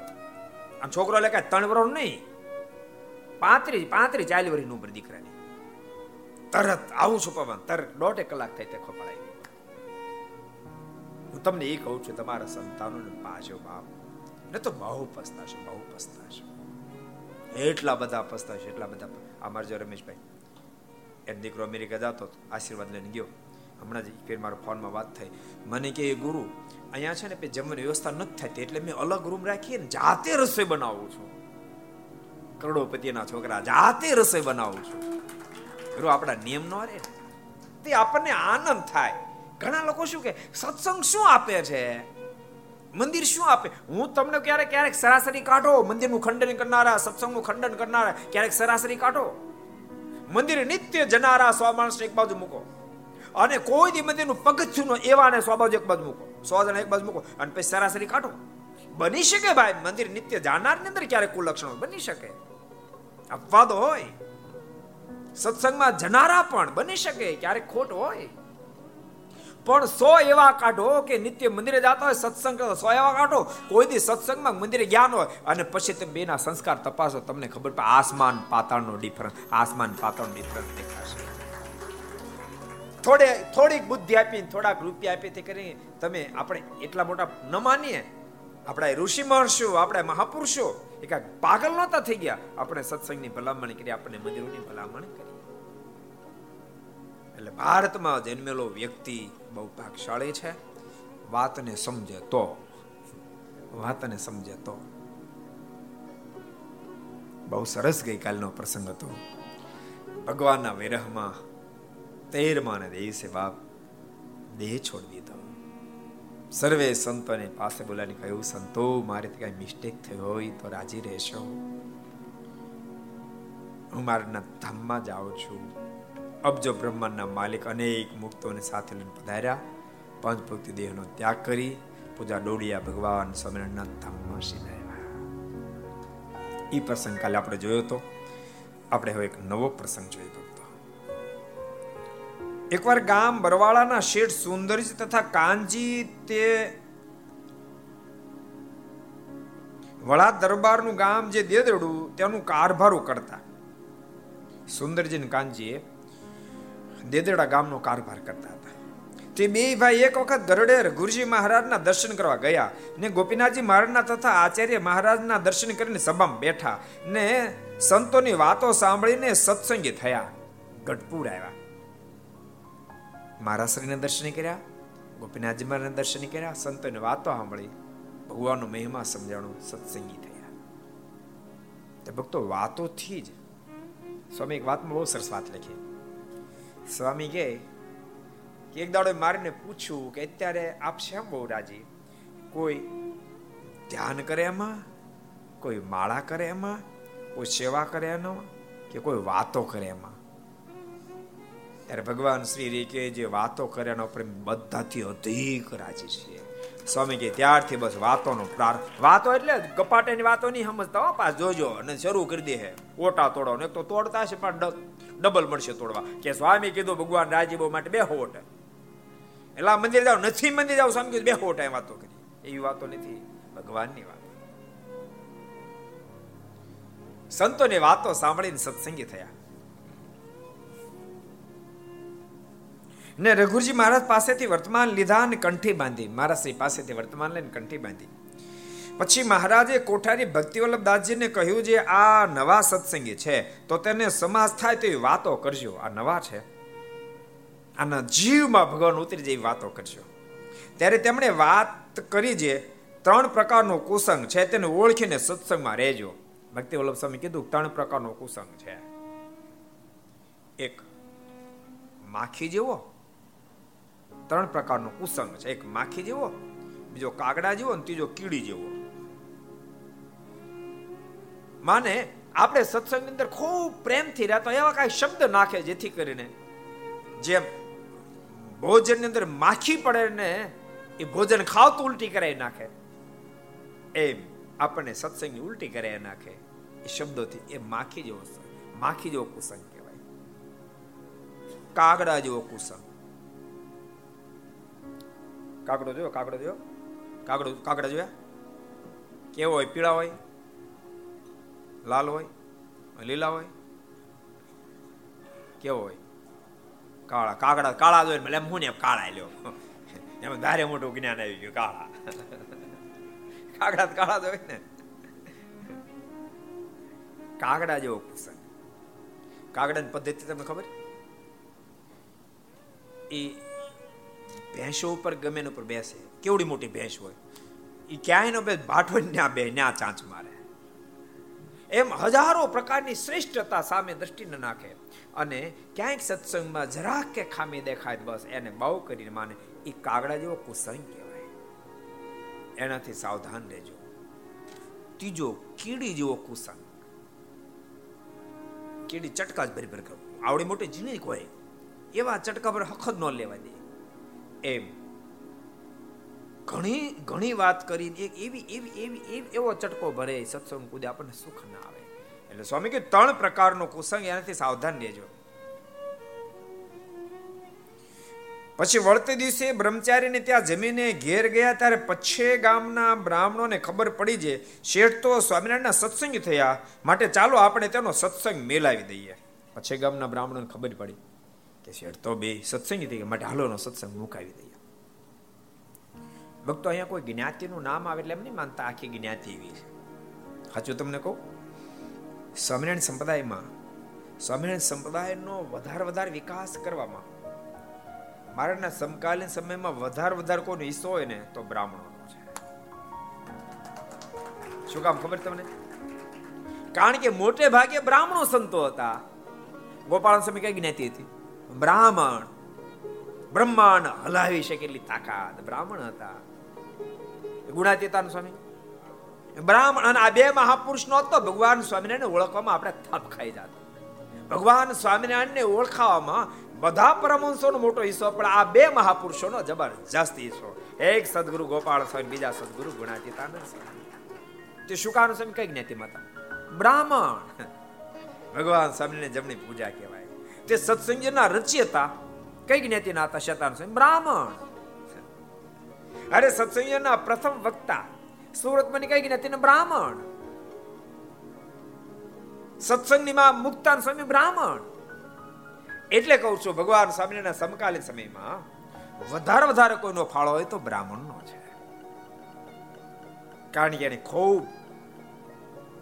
અને છોકરો એટલે કાંઈ ત્રણ વર્ષ નહીં. પાંત્રીસ પાંત્રીસ ચાલી વર્ષની ઉંમર દીકરાની. તરત આવું છું પપ્પા, તરત દોઢ કલાક થાય તે ખોપાડાવી હું તમને એ કહું છું, તમારા સંતાનોને પાછો બાપ. ને તો બહુ પસ્તાશે બહુ પસ્તાશે. એટલા બધા પસ્તાશે, એટલા બધા અમારા જો રમેશભાઈ એ દીકરો અમેરિકા જતો આશીર્વાદ લઈને ગયો. હમણાં જ ફેર મારો ફોનમાં વાત થઈ. મને કે ગુરુ, અહીંયા છે ને જમવાની વ્યવસ્થા નથી થતી એટલે મેં અલગ રૂમ રાખીએ ને જાતે રસોઈ બનાવું છું. કરોડોપતિના છોકરા જાતે રસોઈ બનાવું છું. ગુરુ આપણા નિયમ નો રે તે આપણને આનંદ થાય. ઘણા લોકો શું કે, સત્સંગ શું આપે છે? મંદિર શું આપે? હું તમને ક્યારેક ક્યારેક સરાસરી કાઢો, મંદિરનું ખંડન કરનારા, સત્સંગનું ખંડન કરનારા, ક્યારેક સરાસરી કાઢો. મંદિર નિત્ય જનારા સ્વામાણસ એક બાજુ મૂકો. અને કોઈ દી મંદિરનું પગથિયું ને સ્વાબાજુ બાજુ એક બાજુ મૂકો. સો જણા એક બાજુ મૂકો અને પછી સરાસરી કાઢો. બની શકે ભાઈ, મંદિર નિત્ય જાનારની અંદર ક્યારેક કુલ લક્ષણો બની શકે. અપવાદ હોય. સત્સંગમાં જનારા પણ બની શકે, ક્યારેક ખોટ હોય. પણ સો એવા કાઢો કે નિત્ય મંદિરે જતા હોય, સત્સંગ સો એવા કાઢો કોઈ દી સત્સંગમાં મંદિરે જ્ઞાન હોય. અને પછી તમે બેના સંસ્કાર તપાસો, તમને ખબર પડે, આસમાન પાતાળનો ડિફરન્સ આસમાન પાતાળનો ડિફરન્સ દેખાશે. થોડે, થોડીક બુદ્ધિ આપીને થોડાક રૂપિયા આપી, તે કરી તમે આપણે એટલા મોટા ન માનીએ. આપણા ઋષિ મહર્ષિઓ આપણા મહાપુરુષો એક પાગલ નહોતા થઈ ગયા. આપણે સત્સંગની ભલામણ કરી, આપણે મંદિરોની ભલામણ કરી. એટલે ભારતમાં જન્મેલો વ્યક્તિ બહુ ભાગશાળી છે. વાતને સમજે તો. વાતને સમજે તો. બહુ સરસ ગઈકાલનો પ્રસંગ હતો. ભગવાનના વિરહમાં તેરમા ને દિવસે બાપ દેહ છોડી દીધો. સર્વે સંતોને પાસે બોલાવીને કહ્યું, સંતો, મારે કઈ મિસ્ટેક થઈ હોય તો રાજી રહેશો. હું મારના ધામમાં જાઉં છું. અબજો બ્રહ્માંડના માલિક અનેક મુક્તોને સાથે લઈને પધાર્યા. પંચભક્તિ દેહનો ત્યાગ કરી પૂજા ડોડિયા ભગવાન સ્વામિનારાયણના ધામમાં સિલાવ્યા એ પ્રસંગ કાલે આપણે જોયો હતો. આપણે હવે એક નવો પ્રસંગ જોઈ હતો એકવાર ગામ બરવાળાના શેઠ સુંદરજી તથા કાનજી તે વડા દરબારનું ગામ જે દેદડું તેનું કારભારું કરતા. સુંદરજી કાનજીએ દેદડા ગામનો કારભાર કરતા હતા. તે બે ભાઈ એક વખત ગરડે ગુરુજી મહારાજના દર્શન કરવા ગયા ને ગોપીનાથજી મહારાજના તથા આચાર્ય મહારાજના દર્શન કરીને સભામાં બેઠા ને સંતોની વાતો સાંભળીને સત્સંગી થયા. ગઢપુર આવ્યા. મહારાશ્રીને દર્શન કર્યા, ગોપીનાથજી મહારાજને દર્શન કર્યા, સંતોની વાતો સાંભળી, ભગવાનનો મહિમા સમજાણો સત્સંગી થયા. તે ભક્તો વાતોથી જ સ્વામી એક વાતમાં બહુ સરસ વાત લખી. સ્વામી કે એક દાડો મારીને પૂછ્યું કે અત્યારે આપ શેમ બહુ રાજી કોઈ ધ્યાન કરે એમાં? કોઈ માળા કરે એમાં? કોઈ સેવા કરે એનો કે કોઈ વાતો કરે એમાં? ત્યારે ભગવાન શ્રી રી કે જે વાતો કરે એના ઉપર બધાથી અધિક રાજી છીએ સ્વામી કે ત્યારથી બસ વાતોનો પ્રાર, વાતો એટલે ગપાટેની વાતો નહીં સમજતા હો પાસ જોજો અને શરૂ કરી દે હે. ઓટા તોડો ને તો તોડતા છે પણ ડબલ મળશે તોડવા. કે સ્વામી કીધું, ભગવાન રાજીબો માટે બે હોટ. એટલે આ મંદિર જાવ નથી મંદિર જાવ સ્વામી કીધું, બે હોટ એ વાતો કરી. એવી વાતો નથી. ભગવાનની વાત. સંતોની વાતો સાંભળીને સત્સંગી થયા. ને રઘુજી મહારાજ પાસેથી વર્તમાન લીધા અને કંઠી બાંધી. મહારાજ પાસેથી વર્તમાન લઈને કંઠી બાંધી. પછી મહારાજે કોઠારી ભક્તિવલ્લભ દાસજીને કહ્યું જે આ નવા સત્સંગી છે, તો તેને સમાજ થાય તેવી વાતો કરજો. આ નવા છે. આના જીવમાં ભગવાન ઉતરી જેવી વાતો કરજો. ત્યારે તેમણે વાત કરી જે ત્રણ પ્રકારનો કુસંગ છે, તેને ઓળખીને સત્સંગમાં રહેજો. ભક્તિ વલ્લભ સ્વામી કીધું, ત્રણ પ્રકારનો કુસંગ છે. એક માખી જેવો, ત્રણ પ્રકારનો કુસંગ છે. એક માખી જેવો, બીજો કાગડા જેવો અને ત્રીજો કીડી જેવો. માને આપણે સત્સંગની અંદર ખૂબ પ્રેમથી રહેતા એવા કાંઈ શબ્દ નાખે જેથી કરીને જેમ ભોજનની અંદર માખી પડે ને એ ભોજન ખાવતું ઉલટી કરાવી નાખે. એમ આપણને સત્સંગની ઉલટી કરાવી નાખે. એ શબ્દોથી એ માખી જેવો માખી જેવો કુસંગ કહેવાય. કાગડા જેવો કુસંગ. કાગડો જોયો? કાગડો જોયો? કાગડો, કાગડા જોયા? કેવો હોય? પીળા હોય? લાલ હોય, લીલા હોય, કેવો હોય? કાળા, કાગડા, કાળા જોઈએ એટલે હું ને કાળા લ્યો. એમાં ધારે મોટું જ્ઞાન આવી ગયું, કાળા. કાગડા કાળા જોઈએ ને. કાગડા જેવો કુસંગ કાગડાની પદ્ધતિ તમને ખબર? એ ભેંસો ઉપર ગમે ઉપર બેસે. કેવડી મોટી ભેંસ હોય? એ ક્યાંય નો બે ભાઠો ન્યા બે ન્યા ચાંચ મારે. એમ હજારો પ્રકારની શ્રેષ્ઠતા સામે દ્રષ્ટિ નાખે. અને ક્યાંક સત્સંગમાં જરાક કે ખામી દેખાય બસ એને બહુ કરીને માને એ કાગડા જેવો કુસંગ કહેવાય. એનાથી સાવધાન રહેજો. ત્રીજો, કીડી જેવો કુસંગ. કીડી ચટકા જ ભરી ભરી આવડી મોટી જીની હોય. એવા ચટકા પર હખદ ન લેવા દે. એમ ઘણી ઘણી વાત કરીને એક એવી એવી એવી એવી, એવો ચટકો ભરે સત્સંગ કુદે આપણને સુખ ના આવે. એટલે સ્વામી કે ત્રણ પ્રકારનો કુસંગ એનાથી સાવધાન રહેજો. પછી વળતે દિવસે બ્રહ્મચારીને ત્યાં જમીને ઘેર ગયા ત્યારે પછે ગામના બ્રાહ્મણોને ખબર પડી છે શેઠ તો સ્વામિનારાયણના સત્સંગ થયા, માટે ચાલો આપણે તેનો સત્સંગ મેલાવી દઈએ. પછે ગામના બ્રાહ્મણોને ખબર પડી કે શેઠ તો બે સત્સંગી થઈ ગયા, માટે હાલોનો સત્સંગ મુકાવી દઈએ. ભક્તો અહીંયા કોઈ જ્ઞાતિનું નામ આવે એટલે એમ નહીં માનતા, આખી જ્ઞાતિ એવી છે. સાચું તમને કહું? સ્વામિનારાયણ સંપ્રદાયમાં, સ્વામિનારાયણ સંપ્રદાયનો વધારે વધારે વિકાસ કરવામાં મારાના સમકાલીન સમયમાં વધારે વધારે કોઈનો હિસ્સો હોય ને, તો બ્રાહ્મણોનો છે. શું કામ ખબર તમને? કારણ કે મોટે ભાગે બ્રાહ્મણો સંતો હતા. ગોપાલ સમય કઈ જ્ઞાતિ હતી? બ્રાહ્મણ. બ્રહ્માંડ હલાવી શકે એટલી તાકાત. બ્રાહ્મણ હતા. ગુણાતીતાન સ્વામી. બ્રાહ્મણ અને આ બે મહાપુરુષ નો તો ભગવાન સ્વામિનારાયણ ઓળખવામાં આપણે થપ ખાઈ જાત. ભગવાન સ્વામિનારાયણને ઓળખાવામાં બધા પરમહંસોનો મોટો હિસ્સો, પણ આ બે મહાપુરુષોનો જબરજસ્ત હિસ્સો. એક સદગુરુ ગોપાળ સ્વામી, બીજા સદગુરુ ગુણાતીતાનંદ તે શુકાનુ સ્વામી? કઈ જ્ઞાતિ માતા બ્રાહ્મણ. ભગવાન સ્વામીને જમણી પૂજા કહેવાય. તે સત્સંગના રચયતા કઈ જ્ઞાતિના હતા શેતાન સ્વામી. બ્રાહ્મણ. અરે સત્સંગના પ્રથમ વક્તા. સુરતમાં ગયા તેને બ્રાહ્મણ. સત્સંગની માં મુક્તાન સ્વામી બ્રાહ્મણ. એટલે કહું છું, ભગવાન સ્વામિનારાયણ સમકાલીન સમયમાં વધારે વધારે કોઈનો ફાળો હોય તો બ્રાહ્મણનો છે. કારણ કે એને ખૂબ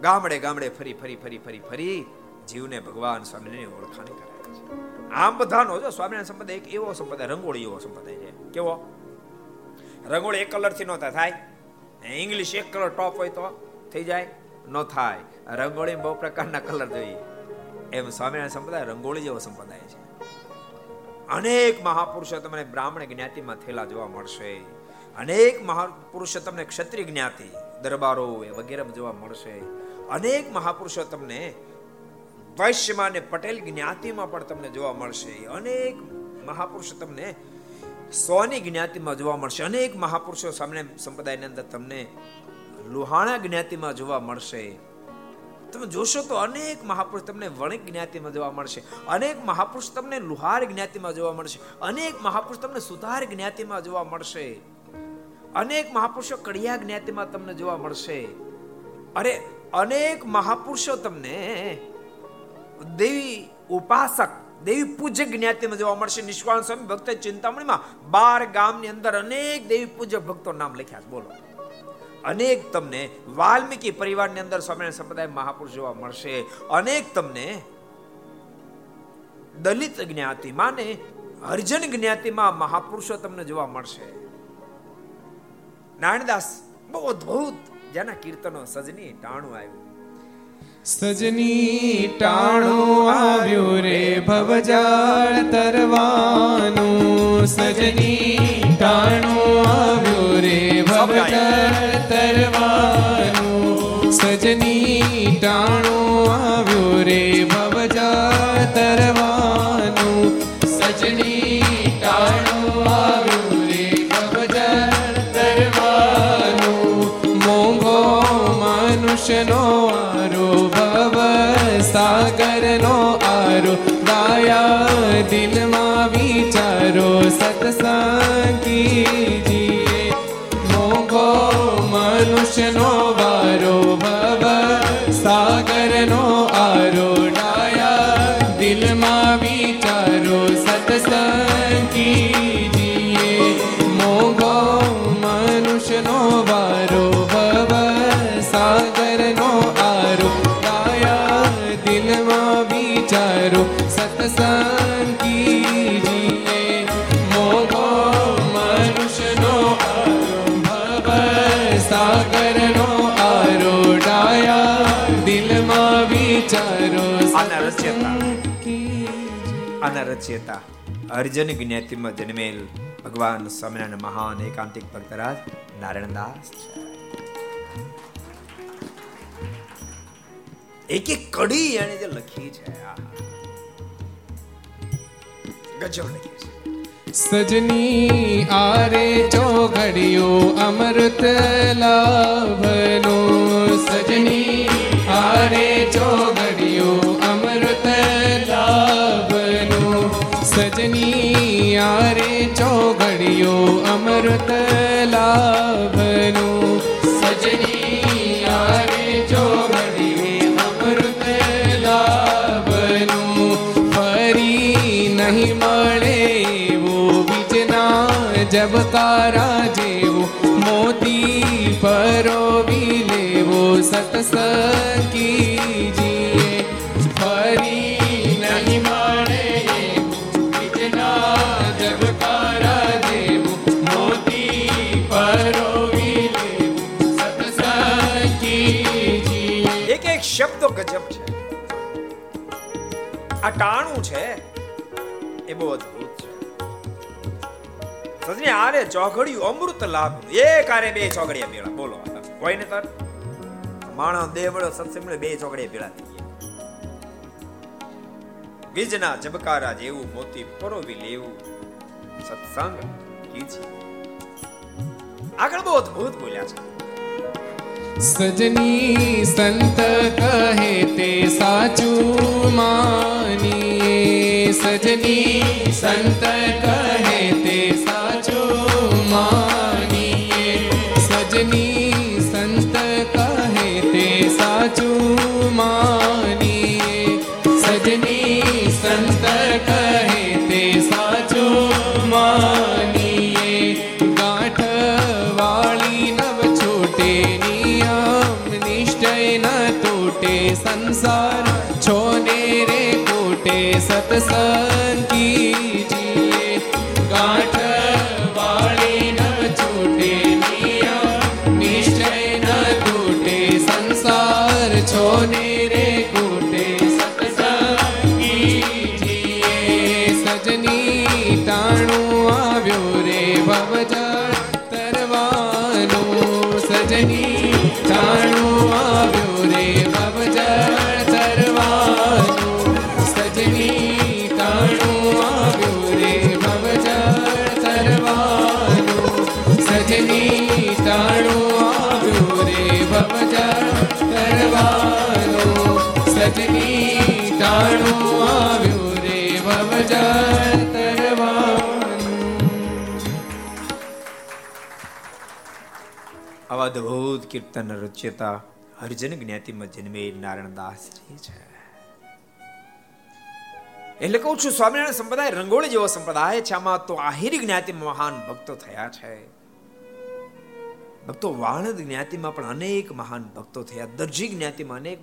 ગામડે ગામડે ફરી ફરી ફરી ફરી ફરી જીવને ભગવાન સ્વામીની ઓળખાણ કરાવે છે. આમ બધાનો જો સ્વામિનારાયણ સંપ્રદાય એક એવો સંપ્રદાય, રંગોળી એવો સંપ્રદાય છે. કેવો? રંગોળી એક કલરથી નહોતા થાય. ઇંગ્લિશ એક કલર ટોપ હોય તો થઈ જાય? ન થાય. રંગોળી બહુ પ્રકારના કલર જોઈએ. એમ સ્વામિનારાયણ સંપ્રદાય રંગોળી જેવો સંપ્રદાય છે. અનેક મહાપુરુષો તમને બ્રાહ્મણ જ્ઞાતિમાં થયેલા જોવા મળશે. અનેક મહાપુરુષો તમને ક્ષત્રિય જ્ઞાતિ, દરબારો વગેરે જોવા મળશે. અનેક મહાપુરુષો તમને વૈશ્યમાં અને પટેલ જ્ઞાતિમાં પણ તમને જોવા મળશે. અનેક મહાપુરુષો તમને સોની જ્ઞાતિમાં જોવા મળશે. અનેક મહાપુરુષો સામે સંપ્રદાયની અંદર તમને લુહાણા જ્ઞાતિમાં જોવા મળશે. તમે જોશો તો અનેક મહાપુરુષ તમને વણિક જ્ઞાતિમાં જોવા મળશે. અનેક મહાપુરુષ તમને લુહાર જ્ઞાતિમાં જોવા મળશે. અનેક મહાપુરુષ તમને સુધાર જ્ઞાતિમાં જોવા મળશે. અનેક મહાપુરુષો કડિયા જ્ઞાતિમાં તમને જોવા મળશે. અરે, અનેક મહાપુરુષો તમને દેવી ઉપાસક દેવી પૂજક જ્ઞાતિમાં જોવા મળશે. નિષ્કાળ સ્વામી ભક્ત ચિંતામણીમાં બાર ગામની અંદર અનેક દેવી પૂજક ભક્તો નામ લખ્યા છે. બોલો. અનેક તમને વાલ્મીકી પરિવારની અંદર સ્વામિનારાયણ સંપ્રદાય મહાપુરુષ જોવા મળશે. અનેક તમને દલિત જ્ઞાતિમાં ને હરિજન જ્ઞાતિમાં મહાપુરુષો તમને જોવા મળશે. નારાયણદાસ, બહુ અદભુત. જેના કીર્તનો સજની ટાણું આવ્યું. સજની ટાણું આવ્યું રે ભવજાળ તરવાનું. સજની ટાણું આવ્યું રે ભવજાળ તરવાનું. સજની ટાણું આવ્યું રે ભવજાળ તરવાનું. સજની ટાણું આવ્યું રે ભવજાળ તરવાનું. મોંઘો મનુષ્યનો સાગરનો આરોડાયા દિલમાં વિચારો આના રચયતા અર્જન જ્ઞાતિમાં જન્મેલ ભગવાન સ્વામિનારાયણ મહાન એકાંતિક ભક્તરાજ નારાયણદાસ એક એક કડી એને જે લખી છે ગજબ લખી છે સજની આરે ચોઘડિયો અમૃત લાભનો સજની આરે ચોઘડિયો અમૃત લાભનો સજની આરે ચોઘડિયો અમૃત લાભનો શબ્દો ગજબ છે. આ ટાણું છે, એ બહુ અદભુત છે. સજને આરે ચોઘડિયું અમૃત લાભ એ આરે બે ચોઘડિયા મેળા. બોલો કોઈ ને તર. માણસ દેવડો મળ્યો સત્સંગ બે ચોઘડિયા ભેળા થઈ ગયા. વીજના જબકારા જેવું મોતી પરોવી લેવું. સત્સંગ આગળ બહુ અદભુત બોલ્યા છે. સજની સંત કહે તે સાચું માની સજની સંત કહે તે સાચું માનીએ सत्संग की અદભુત કીર્તન રચ્યતા હરિજન જ્ઞાતિમાં જન્મે નારાયણદાસજી છે. એટલે કહું છું સ્વામિનારાયણ સંપ્રદાય, રંગોળી જેવો સંપ્રદાય છે. આમાં તો આહિરી જ્ઞાતિમાં મહાન ભક્તો થયા છે. ભક્તો વાણદ જ્ઞાતિમાં પણ અનેક મહાન ભક્તો થયા. દરજી જ્ઞાતિમાં અનેક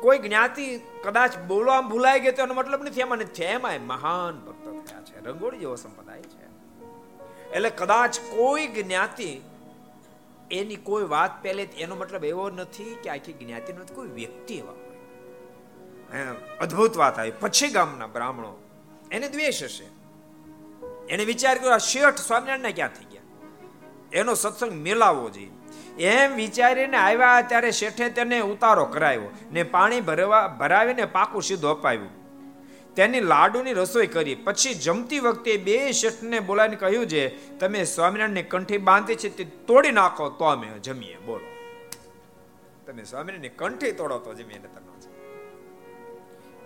કોઈ જ્ઞાતિ કદાચ બોલવા ભૂલાઈ ગયો તો એનો મતલબ નથી. એમાં નથી. એમાં મહાન ભક્તો થયા છે. રંગોળી જેવો સંપ્રદાય છે. એટલે કદાચ કોઈ જ્ઞાતિ એની કોઈ વાત પહેલે એનો મતલબ એવો નથી કે આખી જ્ઞાતિ નથી કોઈ વ્યક્તિ એવા હોય. અદ્ભુત વાત આવી. પછી ગામના બ્રાહ્મણો એને દ્વેષ હશે. એને વિચાર કર્યો, આ શેઠ સ્વામિનારાયણ ક્યાં થઈ ગયા? એનો સત્સંગ મેલાવવો જોઈએ એમ વિચારીને આવ્યા ત્યારે શેઠે તેને ઉતારો કરાવ્યો ને પાણી ભરવા ભરાવીને પાકું સીધું અપાવ્યું. તેની લાડુની રસોઈ કરી. પછી જમતી વખતે બે શેઠને બોલાવીને કહ્યું છે, તમે સ્વામિનારાયણની કંઠી બાંધી છે તે તોડી નાખો, તો અમે જમીએ. બોલો. તમે સ્વામિનારાયણની કંઠી તોડો, તો જમીએ ને તમે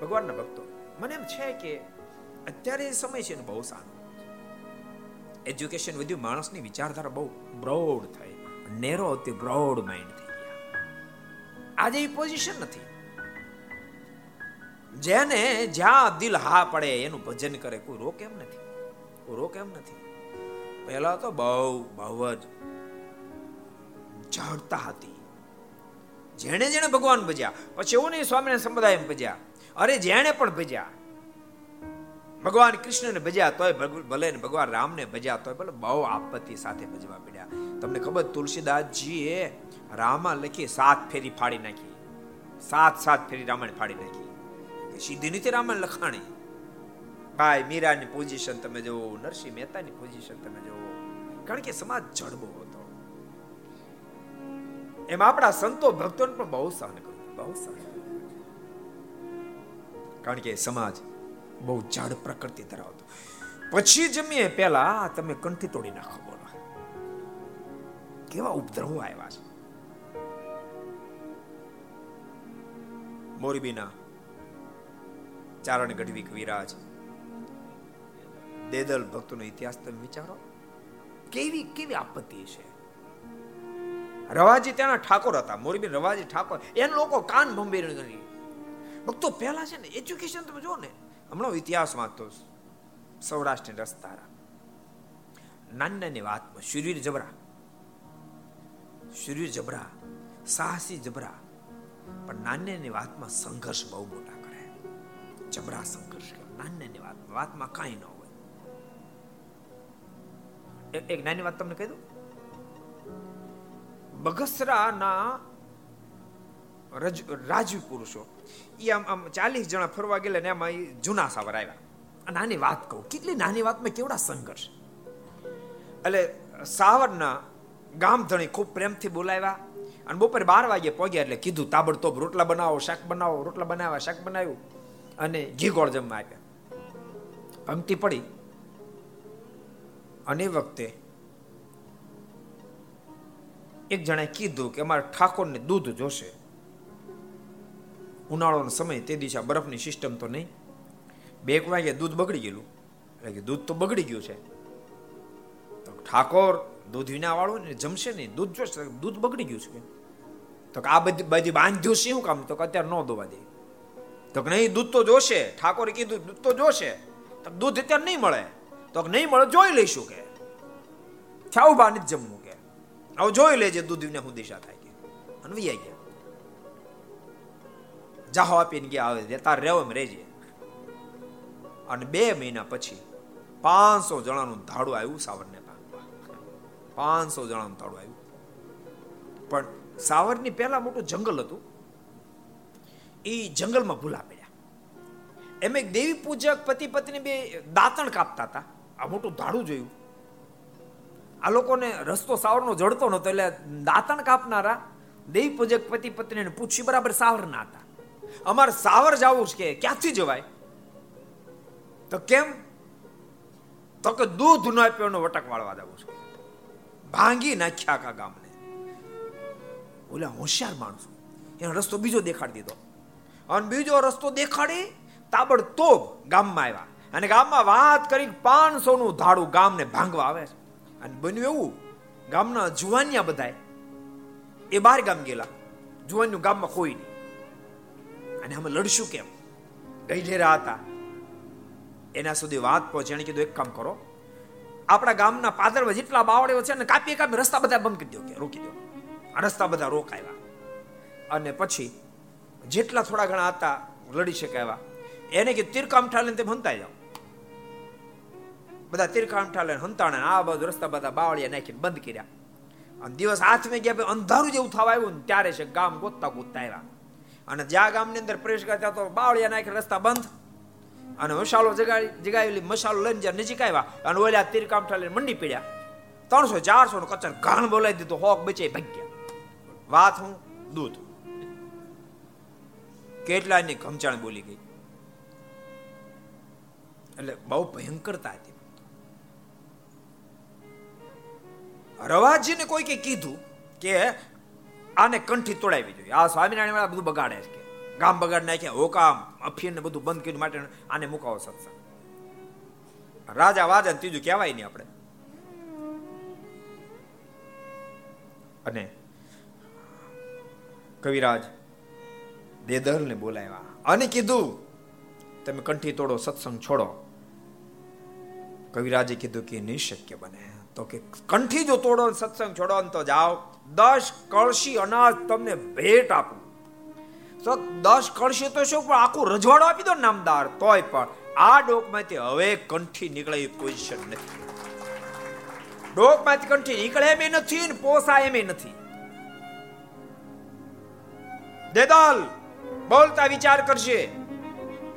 ભગવાનના ભક્તો, મને એમ છે કે અત્યારે સમય છે ને બહુ સારો. એજ્યુકેશન વધ્યું, માણસની વિચારધારા બહુ બ્રોડ થઈ. નેરો હતી બ્રોડ માઇન્ડ થઈ ગયા. આજે એ પોઝિશન નથી. જેને જ્યાં દિલ હા પડે એનું ભજન કરે, કોઈ રોક એમ નથી. કોઈ રોક એમ નથી. પહેલા તો બહુ બહુ જ જાણતા હતી. જેણે જેણે ભગવાન ભજ્યા, પછી એવું નહીં સ્વામીને સંપ્રદાય ભજ્યા. અરે, જેણે પણ ભજ્યા. ભગવાન કૃષ્ણને ભજ્યા, તોય ભલે ભગવાન રામને ભજ્યા, તોય ભલે બહુ આપત્તિ સાથે ભજવા પડ્યા તમને ખબર તુલસીદાસજીએ રામા લખી સાત ફેરી ફાડી નાખી. સાત સાત ફેરી રામાયણ ફાડી નાખી. સીધી નથી રામાયણ લખાણી. ભાઈ મીરાની પોઝિશન તમે જોવો નરસિંહ મહેતાની પોઝિશન તમે જોવો કારણ કે સમાજ જડબો હતો. એમ આપણા સંતો ભક્તોને પણ બહુ સહન કર્યું, બહુ સહન કારણ કે સમાજ બહુ જડ પ્રકૃતિ ધરાવતો. પછી જમીએ પેલા તમે કંઠી તોડી નાખો બોલો. કેવા ઉપદ્રવો આવ્યા છે. મોરબીના ચારણ ગઢવી કવિરાજ દેદલ ભક્તોનો ઇતિહાસ તમે વિચારો. કેવી કેવી આપત્તિ છે. રવાજી ત્યાંના ઠાકોર હતા મોરબી રવાજી ઠાકોર. એને લોકો કાન ભંભેરી કરી. ભક્તો પહેલા છે ને એજ્યુકેશન તમે જો ને, હમણાં ઇતિહાસ વાંચતો સૌરાષ્ટ્રની રસ્તારા નાની નાની વાતમાં શરીર જબરા. શરીર જબરા, સાહસી જબરા. પણ નાની નાની વાતમાં સંઘર્ષ બહુ મોટા. જબરા સંઘર્ષ નાની વાત, વાતમાં કાંઈ ન હોય. એક- નાની વાત તમને કહી દઉં? બગસરાના રાજવી પુરુષો એ આમ આમ ચાલીસ જણા ફરવા ગયેલા ને એમાં એ જૂના સાવર આવ્યા. નાની વાત કહું, કેટલી નાની વાતમાં કેવડા સંઘર્ષ. એટલે સાવરના ગામ ધણી ખૂબ પ્રેમથી બોલાવ્યા અને બપોરે બાર વાગે પહોંચ્યા એટલે કીધું, તાબડતોબ રોટલા બનાવો, શાક બનાવો, રોટલા બનાવ્યા, શાક બનાવ્યું. અને ઘી ગોળ જમવા આપ્યા. પંક્તિ પડી. અને એ વખતે એક જણાએ કીધું કે અમારે ઠાકોરને દૂધ જોશે. ઉનાળોનો સમય તે દિવસે બરફની સિસ્ટમ તો નહીં. બે એક વાગે દૂધ બગડી ગયેલું. એટલે કે દૂધ તો બગડી ગયું છે. તો ઠાકોર દૂધ વિના વાળું ને જમશે નહીં, દૂધ જોશે, દૂધ બગડી ગયું છે. તો કે આ બધી બધી બાંધ્યું શું કામ? તો અત્યારે ન દોવા દે. તો કે નહીં દૂધ તો જોશે. ઠાકોરે કીધું, દૂધ તો જોશે. તો દૂધ અત્યારે નહીં મળે. તો કે નહીં મળે, જોઈ લઈશું કે. છાવ બા, નથી જમવું કે. હવે જોઈ લેજે દૂધ વિના હું દિશા થાય કે. અને વૈયા ગયા. જાહો આપીને ગયા આવે તાર રેવ એમ રહેજે. અને બે મહિના પછી પાંચસો જણાનું ધાડું આવ્યું સાવરને પાંચસો જણાનું ધાડું આવ્યું. પણ સાવરની પહેલા મોટું જંગલ હતું. એ જંગલમાં ભૂલા પડ્યા. એમ એક દેવી પૂજક પતિ પત્ની બે દાંતણ કાપતા હતા. આ મોટું ધાડું જોયું. આ લોકોને રસ્તો સાવરનો જડતો નતો એટલે દાંતણ કાપનારા દેવી પૂજક પતિ પત્નીને પૂછ્યું, બરાબર સાવર ના હતા? અમારે સાવર જવું છે કે ક્યાંથી જવાય? તો કેમ? તો કે દૂધ ન આપ્યો વટક વાળવા જવું છે. ભાંગી નાખ્યા કા ગામને. ઓલા હોશિયાર માણસો. એનો રસ્તો બીજો દેખાડી દીધો. અને બીજો રસ્તો દેખાડી, તાબડતોબ ગામમાં આવ્યા. અને ગામમાં વાત કરી પાંચસો નું ધાડું ગામને ભાંગવા આવે છે. અને બન્યું એવું, ગામના જુવાનિયા બધા એ બહાર ગામ ગયેલા. જુવાનિયું ગામમાં કોઈ નહીં. અને અમે લડશું કેમ? ગઈઢેરા હતા. એના સુધી વાત પહોંચે. એને કીધું, એક કામ કરો. આપણા ગામના પાદરમાં જેટલા બાવળીઓ છે ને કાપી કાપી રસ્તા બધા બંધ કરી દો કે, રોકી દો રસ્તા બધા રોકાયા. અને પછી જેટલા થોડા ઘણા હતા, લડી શકે એવા. એને કે તીરકામઠા લઈને તેમ હંતાઈ જાઓ. બધા તીરકામઠા લઈને હંતાણે આ બધું રસ્તા બધા બાવળિયા નાખીને બંધ કર્યા. અને દિવસ હાથમાં ગયા અંધારું જેવું થવા આવ્યું ને ત્યારે છે ગામ ગોતતા ગોતતા આવ્યા. અને જ્યાં ગામની અંદર પ્રવેશ કરતા તો બાવળિયા નાખી રસ્તા બંધ. અને મસાલો જગાડી, જગાવેલી મસાલો લઈને જ્યાં નજીક આવ્યા અને ઓલા તીરકામઠા લઈને મંડી પીડ્યા. ત્રણસો ચારસો નો કચર ઘાણ બોલાવી દીધું, હોક બચે ભાગ્યા. વાત હું દૂધ. કેટલાની ખમચાણ બોલી ગઈ? એટલે બહુ ભયંકરતા હતી. રવાજીને કોઈ કે કીધું કે આને કંઠી તોડાવી જોઈએ. આ સ્વામિનારાયણ વાળા બધું બગાડે છે ગામ બગાડ નાખ્યા, હોકામ ને બધું બંધ કર્યું માટે આને મુકાવો સત્સંગ. રાજા વાજા ત્રીજું કહેવાય નહીં આપણે. અને કવિરાજ દેદરને બોલાવ્યા અને કીધું, તમે કંઠી તોડો, સત્સંગ છોડો. કવિરાજે કીધું કે નિશક્ય શક્ય બને. તો કે, કંઠી જો તોડો સત્સંગ છોડો તો જાઓ. દસ કળશી અનાજ તમને ભેટ આપું. તો દસ કળશી તો શું, પણ આખું રજવાડો આપી દો નામદાર, તોય પણ આ ડોકમાંથી હવે કંઠી નીકળે એ પોઝિશન નથી. ડોકમાંથી કંઠી નીકળે એમ નથી ને પોસાય એમ નથી. દેદાલ બોલતા વિચાર કરશે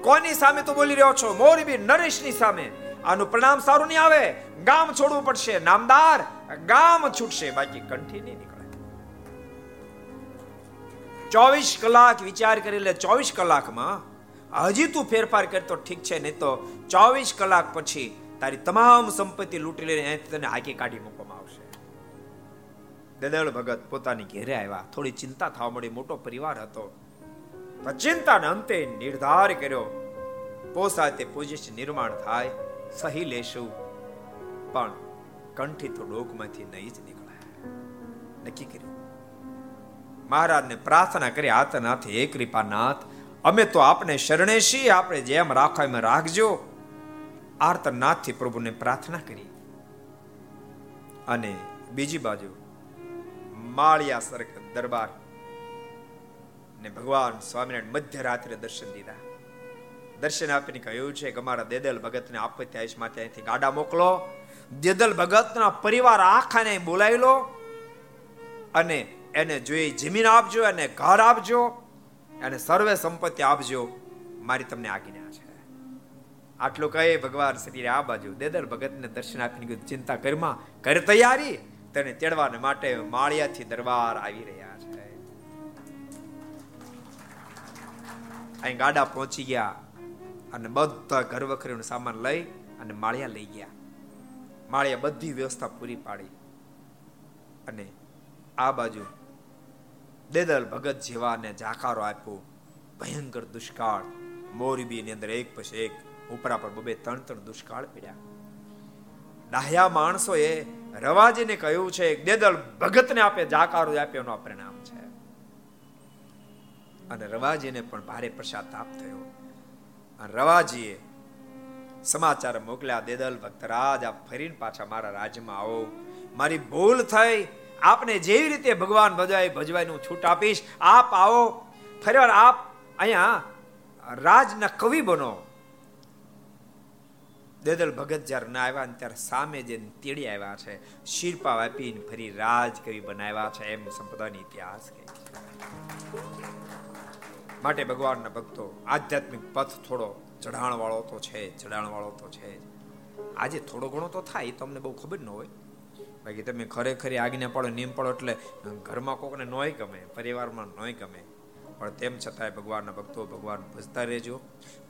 કોની સામે તો બોલી રહ્યો છો? મોરબી નરેશની સામે. આનું પ્રણામ સારું નહીં આવે. ગામ છોડવું પડશે. નામદાર, ગામ છૂટશે. બાકી કંઠી નહીં નીકળે. ચોવીસ કલાક વિચાર કરી લે. ચોવીસ કલાકમાં હજી તું ફેરફાર કરતો ઠીક છે, નહીં તો ચોવીસ કલાક પછી તારી તમામ સંપત્તિ લૂંટી લઈને તને હાકી કાઢી મૂકવામાં આવશે. દદળ ભગત પોતાની ઘેરે આવ્યા. થોડી ચિંતા થવા મળી. મોટો પરિવાર હતો. ચિંતાને અંતે નિર્ધાર કર્યો. પોસાતે પોઝિશન નિર્માણ થાય, સહી લેશું. પણ કંઠી તો ડોકમાંથી નહીં જ નીકળાય નક્કી કર્યું. મહારાજને પ્રાર્થના કરી, આતનાથ હે કૃપાનાથ, અમે તો આપણે શરણે છીએ, આપણે જેમ રાખો એમ રાખજો. આર્તનાથથી પ્રભુને પ્રાર્થના કરી. અને બીજી બાજુ માળિયા સરખ દરબાર ને ભગવાન સ્વામિનારાયણ મધ્યરાત્રે દર્શન દીધા. દર્શન આપીને કહ્યું છે કે અમારા દેદલ ભગતને આપત્તિ આયુષ માટે અહીંથી ગાડા મોકલો. દેદલ ભગતના પરિવાર આખાને બોલાવી લો અને એને જોઈ જમીન આપજો અને ઘર આપજો અને સર્વે સંપત્તિ આપજો, મારી તમને આજ્ઞા છે. આટલું કહે ભગવાન શ્રી આ બાજુ દેદલ ભગતને દર્શન આપીને ચિંતા કરમાં કર તૈયારી? તેને તેડવાને માટે માળિયાથી દરબાર આવી રહ્યા છે. અહીં ગાડા પહોંચી ગયા અને બધા ઘર વખરીનો સામાન લઈ અને માળિયા લઈ ગયા. માળિયા બધી વ્યવસ્થા પૂરી પાડી. અને આ બાજુ દેદલ ભગત જેવાને જાકારો આપ્યો. ભયંકર દુષ્કાળ. મોરબી ની અંદર એક પછી એક ઉપરા પર બબે ત્રણ ત્રણ દુષ્કાળ પડ્યા. ડાહ્યા માણસો એ રવાજીને કહ્યું છે, દેદલ ભગતને આપે જાકારો આપ્યો, એનો પરિણામ છે. અને રવાજીને પણ ભારે પશ્ચાતાપ થયો. અને રવાજીએ સમાચાર મોકલ્યા, દેદલ ભક્તરાજ આપ ફરીને પાછા મારા રાજ્યમાં આવો. મારી ભૂલ થઈ. આપને જેવી રીતે ભગવાન ભજવાય ભજવાયનું છૂટ આપીશ, આપ આવો. ફરીવાર આપ અહીંયા રાજના કવિ બનો. દેદલ ભગત જ્યારે ના આવ્યા ત્યારે સામે જે તેડી આવ્યા છે. શિરપા વાપીને ફરી રાજ કવિ બનાવ્યા છે. એમ સંપ્રદાયનો ઇતિહાસ કહે માટે ભગવાનના ભક્તો આધ્યાત્મિક પથ થોડો ચઢાણ વાળો તો છે ચઢાણ વાળો તો છે આજે થોડો ઘણો તો થાય તમને બહુ ખબર ન હોય. બાકી તમે ખરેખર આજ્ઞા પાડો, નિયમ પાડો એટલે ઘરમાં કોકને નોય ગમે, પરિવારમાં નોય ગમે. પણ તેમ છતાંય ભગવાનના ભક્તો ભગવાન ભજતા રહેજો.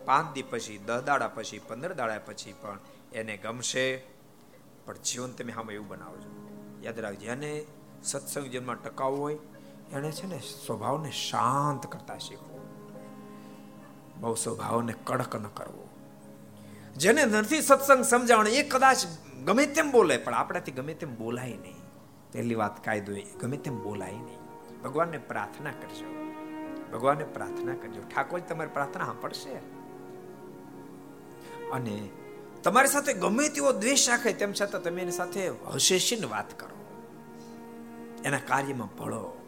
પાંચ દી પછી દસ દાડા પછી, પંદર દાડા પછી પણ એને ગમશે, પણ જીવન તમે આમાં એવું બનાવજો. યાદ રાખજો જેને સત્સંગ જીવનમાં ટકાવવું હોય, એને છે ને સ્વભાવને શાંત કરતા શીખવું બહુ સ્વભાવને કડક ન કરવો. જેને નથી સત્સંગ સમજાવણ એ કદાચ ગમે તેમ બોલે, પણ આપણાથી ગમે તેમ બોલાય નહીં. પહેલી વાત કાયદો ગમે તેમ બોલાય નહીં. ભગવાનને પ્રાર્થના કરજો. ભગવાનને પ્રાર્થના કરજો. ઠાકોર તમારી પ્રાર્થના સાંભળશે? અને તમારી સાથે ગમે તેવો દ્વેષ રાખે, તેમ છતાં તમે એની સાથે હશેશીને વાત કરો. એના કાર્યમાં ભળો.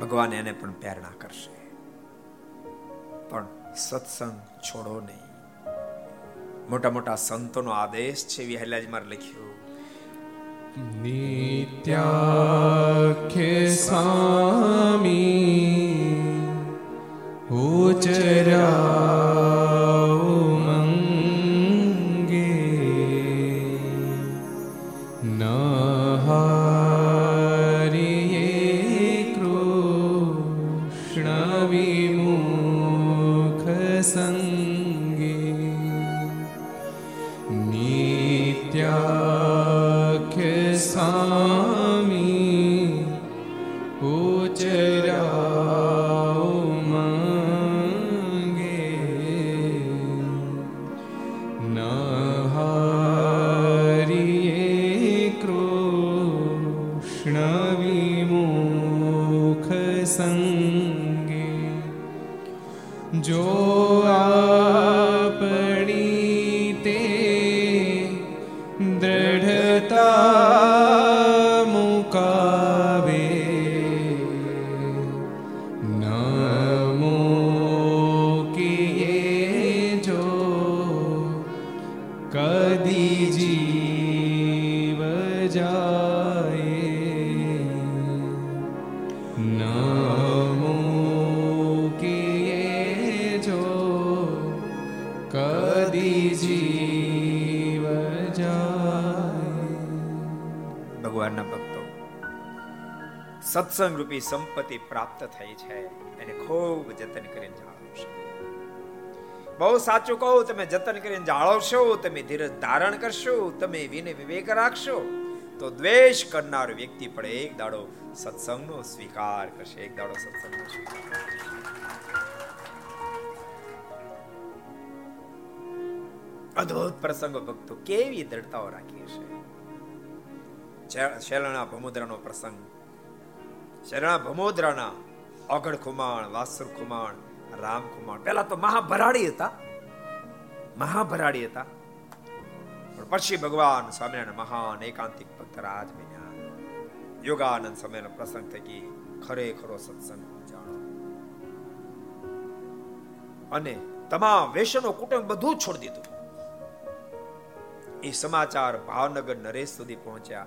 ભગવાન એને પણ પ્રેરણા કરશે. પણ સત્સંગ છોડો નહીં. મોટા મોટા સંતોનો આદેશ છે વિહલાજી મારે લખ્યો. નિત્યાખે સ્વામી ઉચરા सा સત્સંગ રૂપી સંપત્તિ પ્રાપ્ત થઈ છે એને ખૂબ જતન કરીને જાળવશો. બહુ સાચું કહું, તમે જતન કરીને જાળવશો, તમે ધીરજ ધારણ કરશો, તમે વિનય વિવેક રાખશો, તો દ્વેષ કરનાર વ્યક્તિ પણ એક દાડો સત્સંગનો સ્વીકાર કરશે, એક દાડો સત્સંગનો સ્વીકાર અદ્ભુત પ્રસંગો ભક્તો કેવી દ્રઢતાઓ રાખી હશે. શેલણા ભમુદ્રાનો પ્રસંગ શેલણા ભમોદરાના ઓગળ ખુમાણ વાસુર ખુમાણ રામ ખુમાણ પેલા તો મહાભરાડી હતા. મહાભરાડી હતા. પણ પછી ભગવાન સ્વામિનારાયણ મહાન, એકાંતિક ભક્ત રાજ બન્યા. યોગાનંદ સમયનો પ્રસંગ થકી ખરેખરો સત્સંગ જાણો અને તમામ વેશનો કુટુંબ બધું છોડી દીધું. એ સમાચાર ભાવનગર નરેશ સુધી પહોંચ્યા.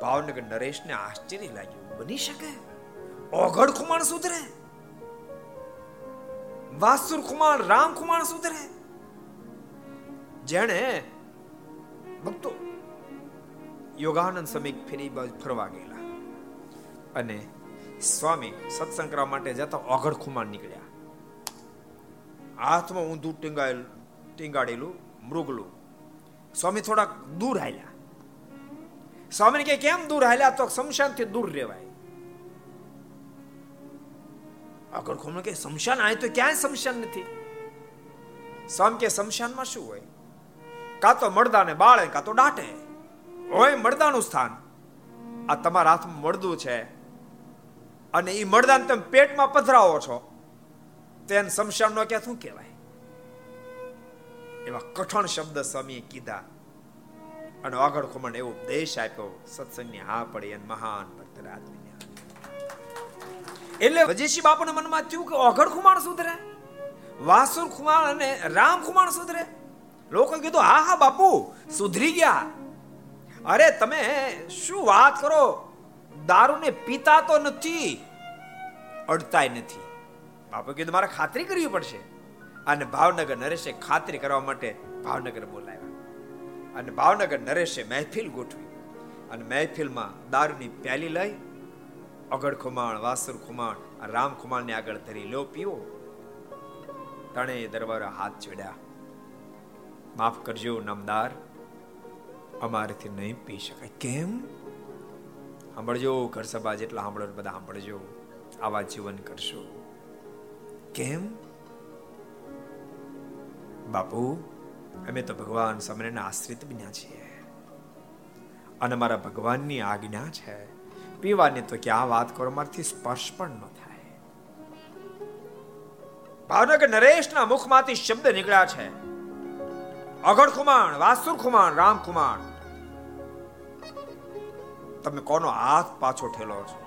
ભાવનગર નરેશને આશ્ચર્ય લાગ્યું. બની શકે? ઓઘડ ખુમાણ સુધરે? વાસુર ખુમાણ, રામ ખુમાણ સુધરે? જેણે ભક્તો યોગાનંદ સમીક ફેરી બાજુ ફરવા ગયેલા અને સ્વામી સત્સંગ કરવા માટે જતા ઓઘડ ખુમાણ નીકળ્યા. હાથમાં ઊંધું ટીંગાયેલું, ટીંગાડેલું, મૃગલું. સ્વામી થોડાક દૂર હાલ્યા. સ્વામીને કે કેમ દૂર હાલ્યા તો શમશાનથી દૂર રહેવાય આગળ ખોમણ કે શમશાન આય તો ક્યાંય શમશાન નથી સ્વામી કે શમશાનમાં શું હોય કાં તો મળદાને બાળે કાં તો દાટે હોય મળદાનું સ્થાન આ તમારા હાથમાં મળદું છે અને એ મળદાને તમે પેટમાં પધરાવો છો તેને શમશાન નો ક્યાં શું કહેવાય એવા કઠણ શબ્દ સ્વામીએ કીધા અને આગળ ખુમણ એવો ઉપદેશ આપ્યો, સત્સંગની હા પડી અને મહાન ભક્ત એટલે વજેશી બાપુના મનમાં થયું કે ઓઘડ ખુમાણ સુધરે, વાસુર ખુમાણ અને રામ ખુમાણ સુધરે. લોકો કીધું, હા હા, બાપુ, સુધરી ગયા. અરે, તમે શું વાત કરો? દારૂને પીતા તો નથી, અડતાય નથી. બાપુ કીધું, મારે ખાતરી કરવી પડશે. અને ભાવનગર નરેશે ખાતરી કરવા માટે ભાવનગર બોલાવ્યા. અને ભાવનગર નરેશે મહેફિલ ગોઠવી અને મહેફિલમાં દારૂની પ્યાલી લઈ અગડ ખુમાણ, વાસુર ખુમાણ રામ ખુમાણને આગળ ધરી લો પીવો તણે દરબારે હાથ જોડ્યા. માફ કરજો, નામદાર. અમારેથી નહીં પી શકાય. કેમ? સાંભળજો ઘર સભા જેટલા સાંભળો બધા સાંભળજો. આવા જીવન કરશો. કેમ? બાપુ અમે તો ભગવાન સમરેના આશ્રિત બન્યા છીએ. અને મારા ભગવાનની આજ્ઞા છે, પીવાની તો ક્યાં વાત કરો, મારથી સ્પર્શ પણ ન થાય. ભાવનગર નરેશના મુખમાંથી શબ્દ નીકળ્યા છે. અગડ ખુમાણ, વાસુર ખુમાણ, રામ ખુમાણ. તમે કોનો હાથ પાછો ઠેલો છો?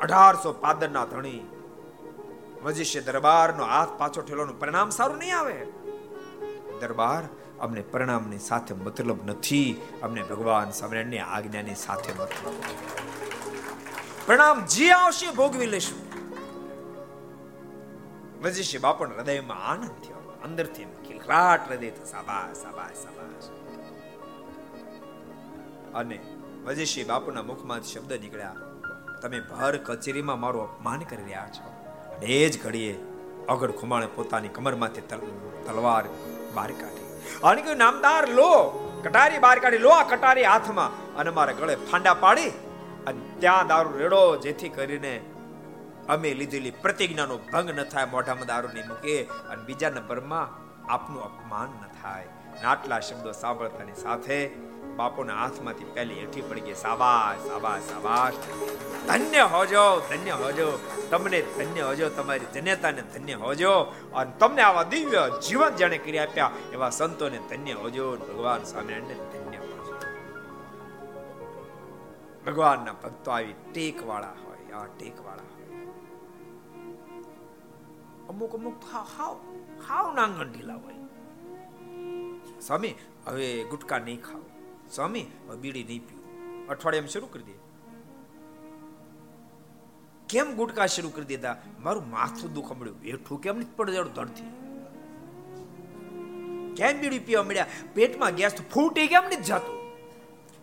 અઢારસો પાદરના ધણી વજીશ્ય દરબારનો હાથ પાછો ઠેલોનું પરિણામ સારું નહીં આવે? દરબાર, અમને પ્રણામની સાથે મતલબ નથી, અમને ભગવાન સમરણની આજ્ઞાની સાથે મતલબ પ્રણામ, જે આવશે, ભોગવી લેશું વજીષ્ય બાપણ હૃદયમાં આનંદ થયો. અંદરથી ખિલખલાટ હૃદય થયો સાબાસ સાબાસ સાબાસ અને વજીશી બાપુના મુખમાં શબ્દ નીકળ્યા, તમે ભર કચેરીમાં મારું અપમાન કરી રહ્યા છો. અને એ જ ઘડીએ અગડ ખુમાણે પોતાની કમરમાંથી તલવાર બહાર કાઢી અને કહ્યું નામદાર લો, કટારી બહાર કાઢી લો, આ કટારી હાથમાં અને મારા ગળે ફાંડા પાડી અને ત્યાં દારૂ રેડો, જેથી કરીને અમે લીધેલી પ્રતિજ્ઞાનો ભંગ ન થાય, મોઢામાં દારૂ નહીં મૂકે અને બીજા નંબરમાં આપનું અપમાન ન થાય. આટલા શબ્દો સાંભળતાની સાથે બાપુના હાથમાંથી પહેલી હેઠી પડી ગઈ. સાબાસ સાબાસ સાબાસ. ધન્ય હોજો ધન્ય હોજો. તમને ધન્ય હોજો, તમારી જનેતાને ધન્ય હોજો. અને તમને આવા દિવ્ય જીવન જાણે કરી આપ્યા, એવા સંતોને ધન્ય હોજો ભગવાન સ્વામિનારાયણને ધન્ય હોજો. ભગવાનના ભક્તો આવી ટેક વાળા હોય, આ ટેક વાળા અમુક અમુક હાવ હાવ નાંગણ ઢીલા હોય. સ્વામી, હવે ગુટકા નહીં ખાવ સ્વામી બીડી નહીં પીવું. અઠવાડિયામાં શરૂ કરી દે. કેમ ગુટકા શરૂ કરી દીધા? મારું માથું દુખ મળ્યું બેઠું કેમ નથી પડે ધડથી? કેમ બીડી પીવા મળ્યા? પેટમાં ગેસ ફૂટી કેમ નથી જતું?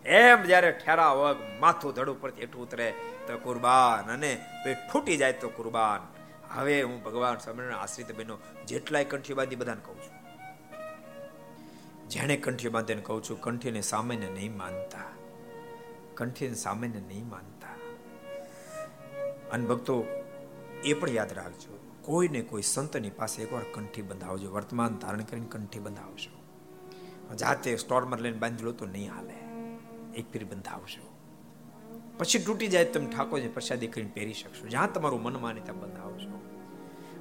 એમ જ્યારે ઠેરા વગ માથું ધડ ઉપરથી એઠું ઉતરે, તો કુરબાન અને પેટ ફૂટી જાય તો કુરબાન. હવે હું ભગવાન સ્વામિનારાયણ આશ્રિત બહેનો જેટલાય કંઠી બાંધી બધાને કહું છું. જેણે કંઠી બાંધીને કહું છું, કંઠીને સામાન્ય નહીં માનતા. કંઠીને સામાન્ય નહીં માનતા. અને ભક્તો, એ પણ યાદ રાખજો, કોઈને કોઈ સંતની પાસે એકવાર કંઠી બંધાવજો. વર્તમાન ધારણ કરીને કંઠી બંધાવજો. જાતે સ્ટોરમાં લઈને બાંધી તો નહીં હાલે. એક ફીર બંધાવજો. પછી તૂટી જાય તમે ઠાકોરજી પ્રસાદી કરીને પહેરી શકશો. જ્યાં તમારું મન માને ત્યાં બંધાવજો.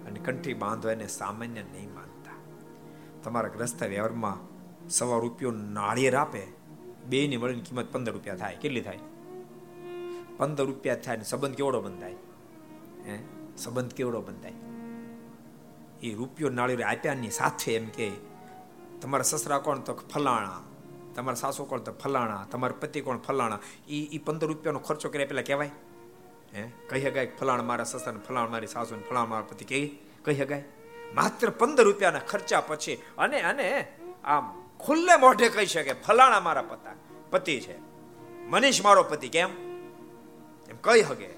અને કંઠી બાંધવાને સામાન્ય નહીં માનતા. તમારા ગ્રસ્ત વ્યવહારમાં સવા રૂપિયો નાળિયેર આપે બે ની મળીને કિંમત પંદર રૂપિયા થાય. કેટલી થાય? પંદર રૂપિયા થાય ને સંબંધ કેવડો બંધાય? હે? સંબંધ કેવડો બંધાય? એ રૂપિયો નાળિયેર આપ્યાની સાથે એમ કે, તમારા સસરા કોણ તો ફલાણા? તમારા સાસુ કોણ તો ફલાણા? તમારા પતિ કોણ ફલાણા? એ એ પંદર રૂપિયાનો ખર્ચો કર્યા પેલા કહેવાય? હે? કહી શકાય ફલાણ મારા સસરા ફલાણ મારી સાસુ ફલાણ મારા પતિ. કહી કહી શકાય માત્ર પંદર રૂપિયાના ખર્ચા પછી. અને અને, આમ ખુલ્લે મોઢે કહી શકે, ફલાણા મારા પતા, પતિ છે. મનીષ મારો પતિ, કેમ? એમ કહી હગે.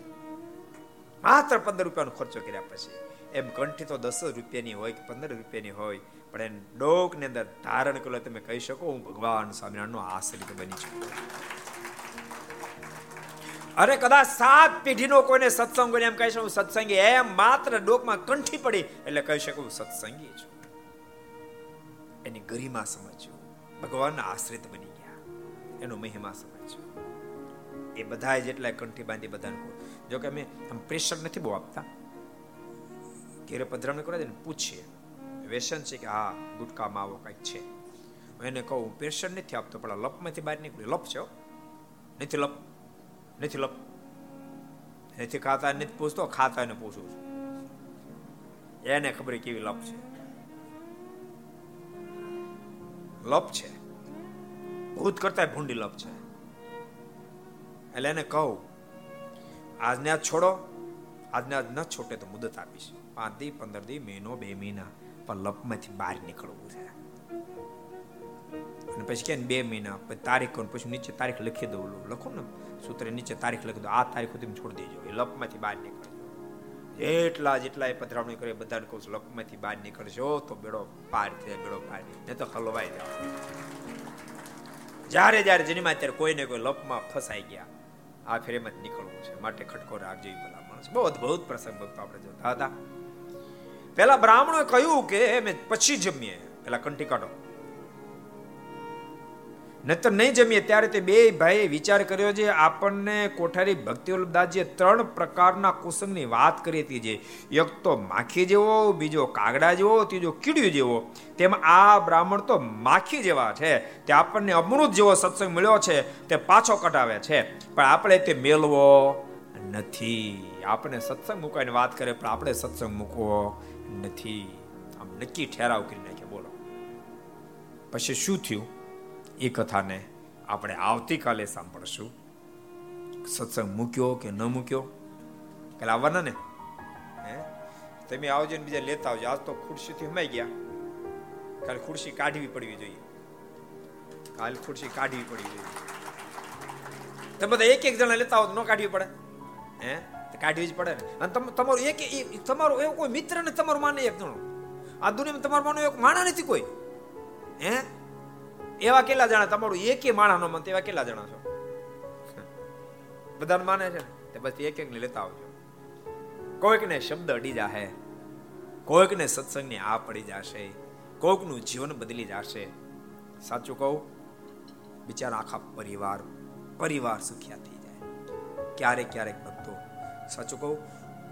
માત્ર પંદર રૂપિયાનો ખર્ચો કર્યા પછી, એમ કંઠી તો દસ રૂપિયાની હોય કે પંદર રૂપિયાની હોય, પણ એને ડોકની અંદર ધારણ કરો તમે કહી શકો, હું ભગવાન સ્વામિનારાયણ નો આશ્રિત બની છું. અરે કદાચ સાત પેઢીનો કોઈને સત્સંગ એમ કહી શકું સત્સંગી. એમ માત્ર ડોકમાં કંઠી પડી એટલે કહી શકું સત્સંગી છું. એની ગરિમા સમજ્યો. ભગવાનના આશ્રિત બની ગયા. એનો મહિમા સમજ્યો. એ બધા જેટલા કંઠી બાંધી બધાને જો કે અમે આમ પ્રેશર નથી બહુ આપતા. ઘેરે પધરામણી કરે ને પૂછીએ. વ્યસન છે કે હા ગુટકામાં આવો કંઈક છે. હું એને કહું પ્રેશર નથી આપતો, પણ લપમાંથી બહાર નીકળ્યું. લપ છે નથી લપ. નથી લપ. નથી ખાતા, નથી પૂછતો, ખાતા એને પૂછું છું. એને ખબર કેવી લપ છે. લપ છે. ભૂત કરતા ભૂંડી લપ છે. એટલે એને કહું, આજને આજ છોડો, આજને આજ ન છોટે તો મુદત આપીશ. પાંચ દી, પંદર દી, મહિનો, બે મહિના, પણ લપમાંથી બહાર નીકળવું છે. અને પછી કે બે મહિના, પછી તારીખ પછી નીચે તારીખ લખી દઉં. લખો ને સૂત્ર નીચે તારીખ લખી દો આ તારીખ સુધી છોડી દેજો. એ લપમાંથી બહાર નીકળજો જેટલા જેટલા એ પધરાવણી કરે બધાને કહું છું, લકમાંથી બહાર નીકળશો તો બેડો પાર થાય, બેડો પાર નહીં તો હલવાઈ જાય જ્યારે જ્યારે જન્મા ત્યારે કોઈ ને કોઈ લપમાં ફસાઈ ગયા, આ ફેરેમાં નીકળવું છે. માટે ખટકો રાખજો એ ભલા માણસ બહુ અદભુત પ્રસંગ ભક્તો આપણે જોતા હતા. પેલા બ્રાહ્મણોએ કહ્યું કે, મેં પછી જમીએ. પેલા કંટી કાઢો. નતર નહીં જમીએ, ત્યારે તે બે ભાઈએ વિચાર કર્યો છે, આપણને કોઠારી ભક્તિ વલ્લભદાસજીએ ત્રણ પ્રકારના કુસંગની વાત કરી હતી જે, એક તો માખી જેવો, બીજો કાગડા જેવો, ત્રીજો કીડિયું જેવો. તેમાં આ બ્રાહ્મણ તો માખી જેવા છે, તે આપણને અમૃત જેવો સત્સંગ મળ્યો છે, તે પાછો કટાવે છે. પણ આપણે તે મેળવો નથી. આપણે સત્સંગ મૂકવાની વાત કરે પણ આપણે સત્સંગ મૂકવો નથી. આમ નક્કી ઠેરાવ કરી નાખે બોલો. પછી શું થયું? એ કથાને આપણે આવતીકાલે સાંભળશું. સત્સંગ મૂક્યો કે ન મૂક્યો? કાલે આવવાના ને? હે? તમે આવજો ને બીજા લેતા આવજો. આજ તો ખુરશીથી હમાઈ ગયા. કાલે ખુરશી કાઢવી પડવી જોઈએ. કાલે ખુરશી કાઢવી પડવી જોઈએ. તમે બધા એક એક જણા લેતા આવો ન કાઢવી પડે? હે? કાઢવી જ પડે ને. અને તમારું એક તમારું એવો કોઈ મિત્ર ને તમારું માને એક જણો. આ દુનિયામાં તમારું માનો એક માણા નથી કોઈ. હે? એવા કેટલા જણા? તમારું એકે માણસનો મત, એવા કેટલા જણા છો? બધાને માને છે તે બસ એક એક ને લેતા આવજો. કોઈકને શબ્દ અડી જાહે, કોઈકને સત્સંગની આ પડી જશે, કોઈકનું જીવન બદલી જશે. સાચું કહું, બિચારા આખા પરિવાર પરિવાર સુખ્યા થઈ જાય. ક્યારેક ક્યારેક ભક્તો સાચું કહું,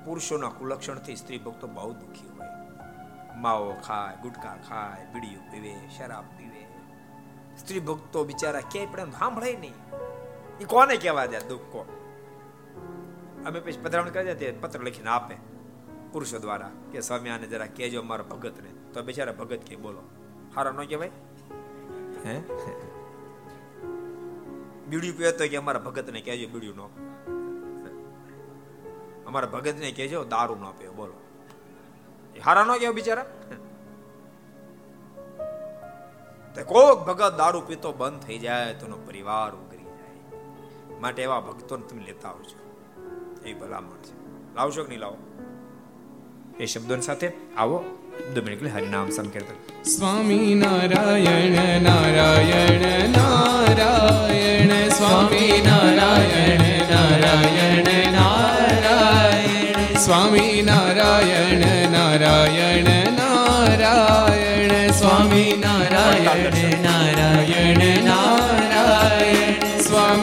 પુરુષોના કુલક્ષણથી સ્ત્રી ભક્તો બહુ દુઃખી હોય. માવો ખાય, ગુટકા ખાય બીડીયું પીવે, શરાબ પીવે. સ્ત્રી ભક્તો બિચારા ક્યાંય પણ સાંભળે નહીં. એ કોને કહેવા દે દુઃખ કો અમે પછી પધરાવણ કરી તે પત્ર લખીને આપે પુરુષો દ્વારા કે સ્વામી આને જરા કહેજો મારા ભગત ને તો બિચારા ભગત કે બોલો હારા ન કહેવાય? હે? બીડીયું પીવે તો કે અમારા ભગત ને કહેજો બીડ્યું નો અમારા ભગત ને કહેજો દારૂ ન પીવે બોલો. હારા ન કહેવાય બિચારા? કોક ભગત દારૂ પીતો બંધ થઈ જાય તો પરિવાર ઉગરી જાય. માટે એવા ભક્તોને તમે લેતા આવજો. એ ભલામણ છે. લાવશો કે નહીં લાવો? એ શબ્દોની સાથે આવો. દમિનિકલી હરિનામ સંકીર્તન. Swami Narayan Narayan Narayan, Swami Narayan Narayan Narayan, Swami Narayan Narayan Narayan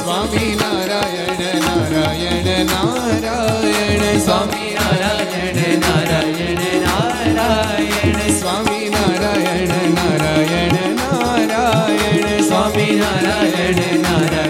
Swami Narayana Narayana Narayana Swami Narayana Narayan Narayan.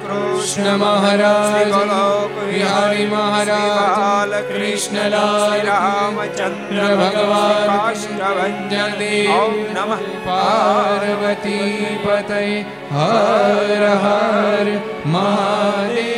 Krishna મહારાજ બિહારી મહારાજ કૃષ્ણલાલ રામચંદ્ર ભગવાન કાષ્ટભંજન નમ પાર્વતી પતય હર હર મહાદેવ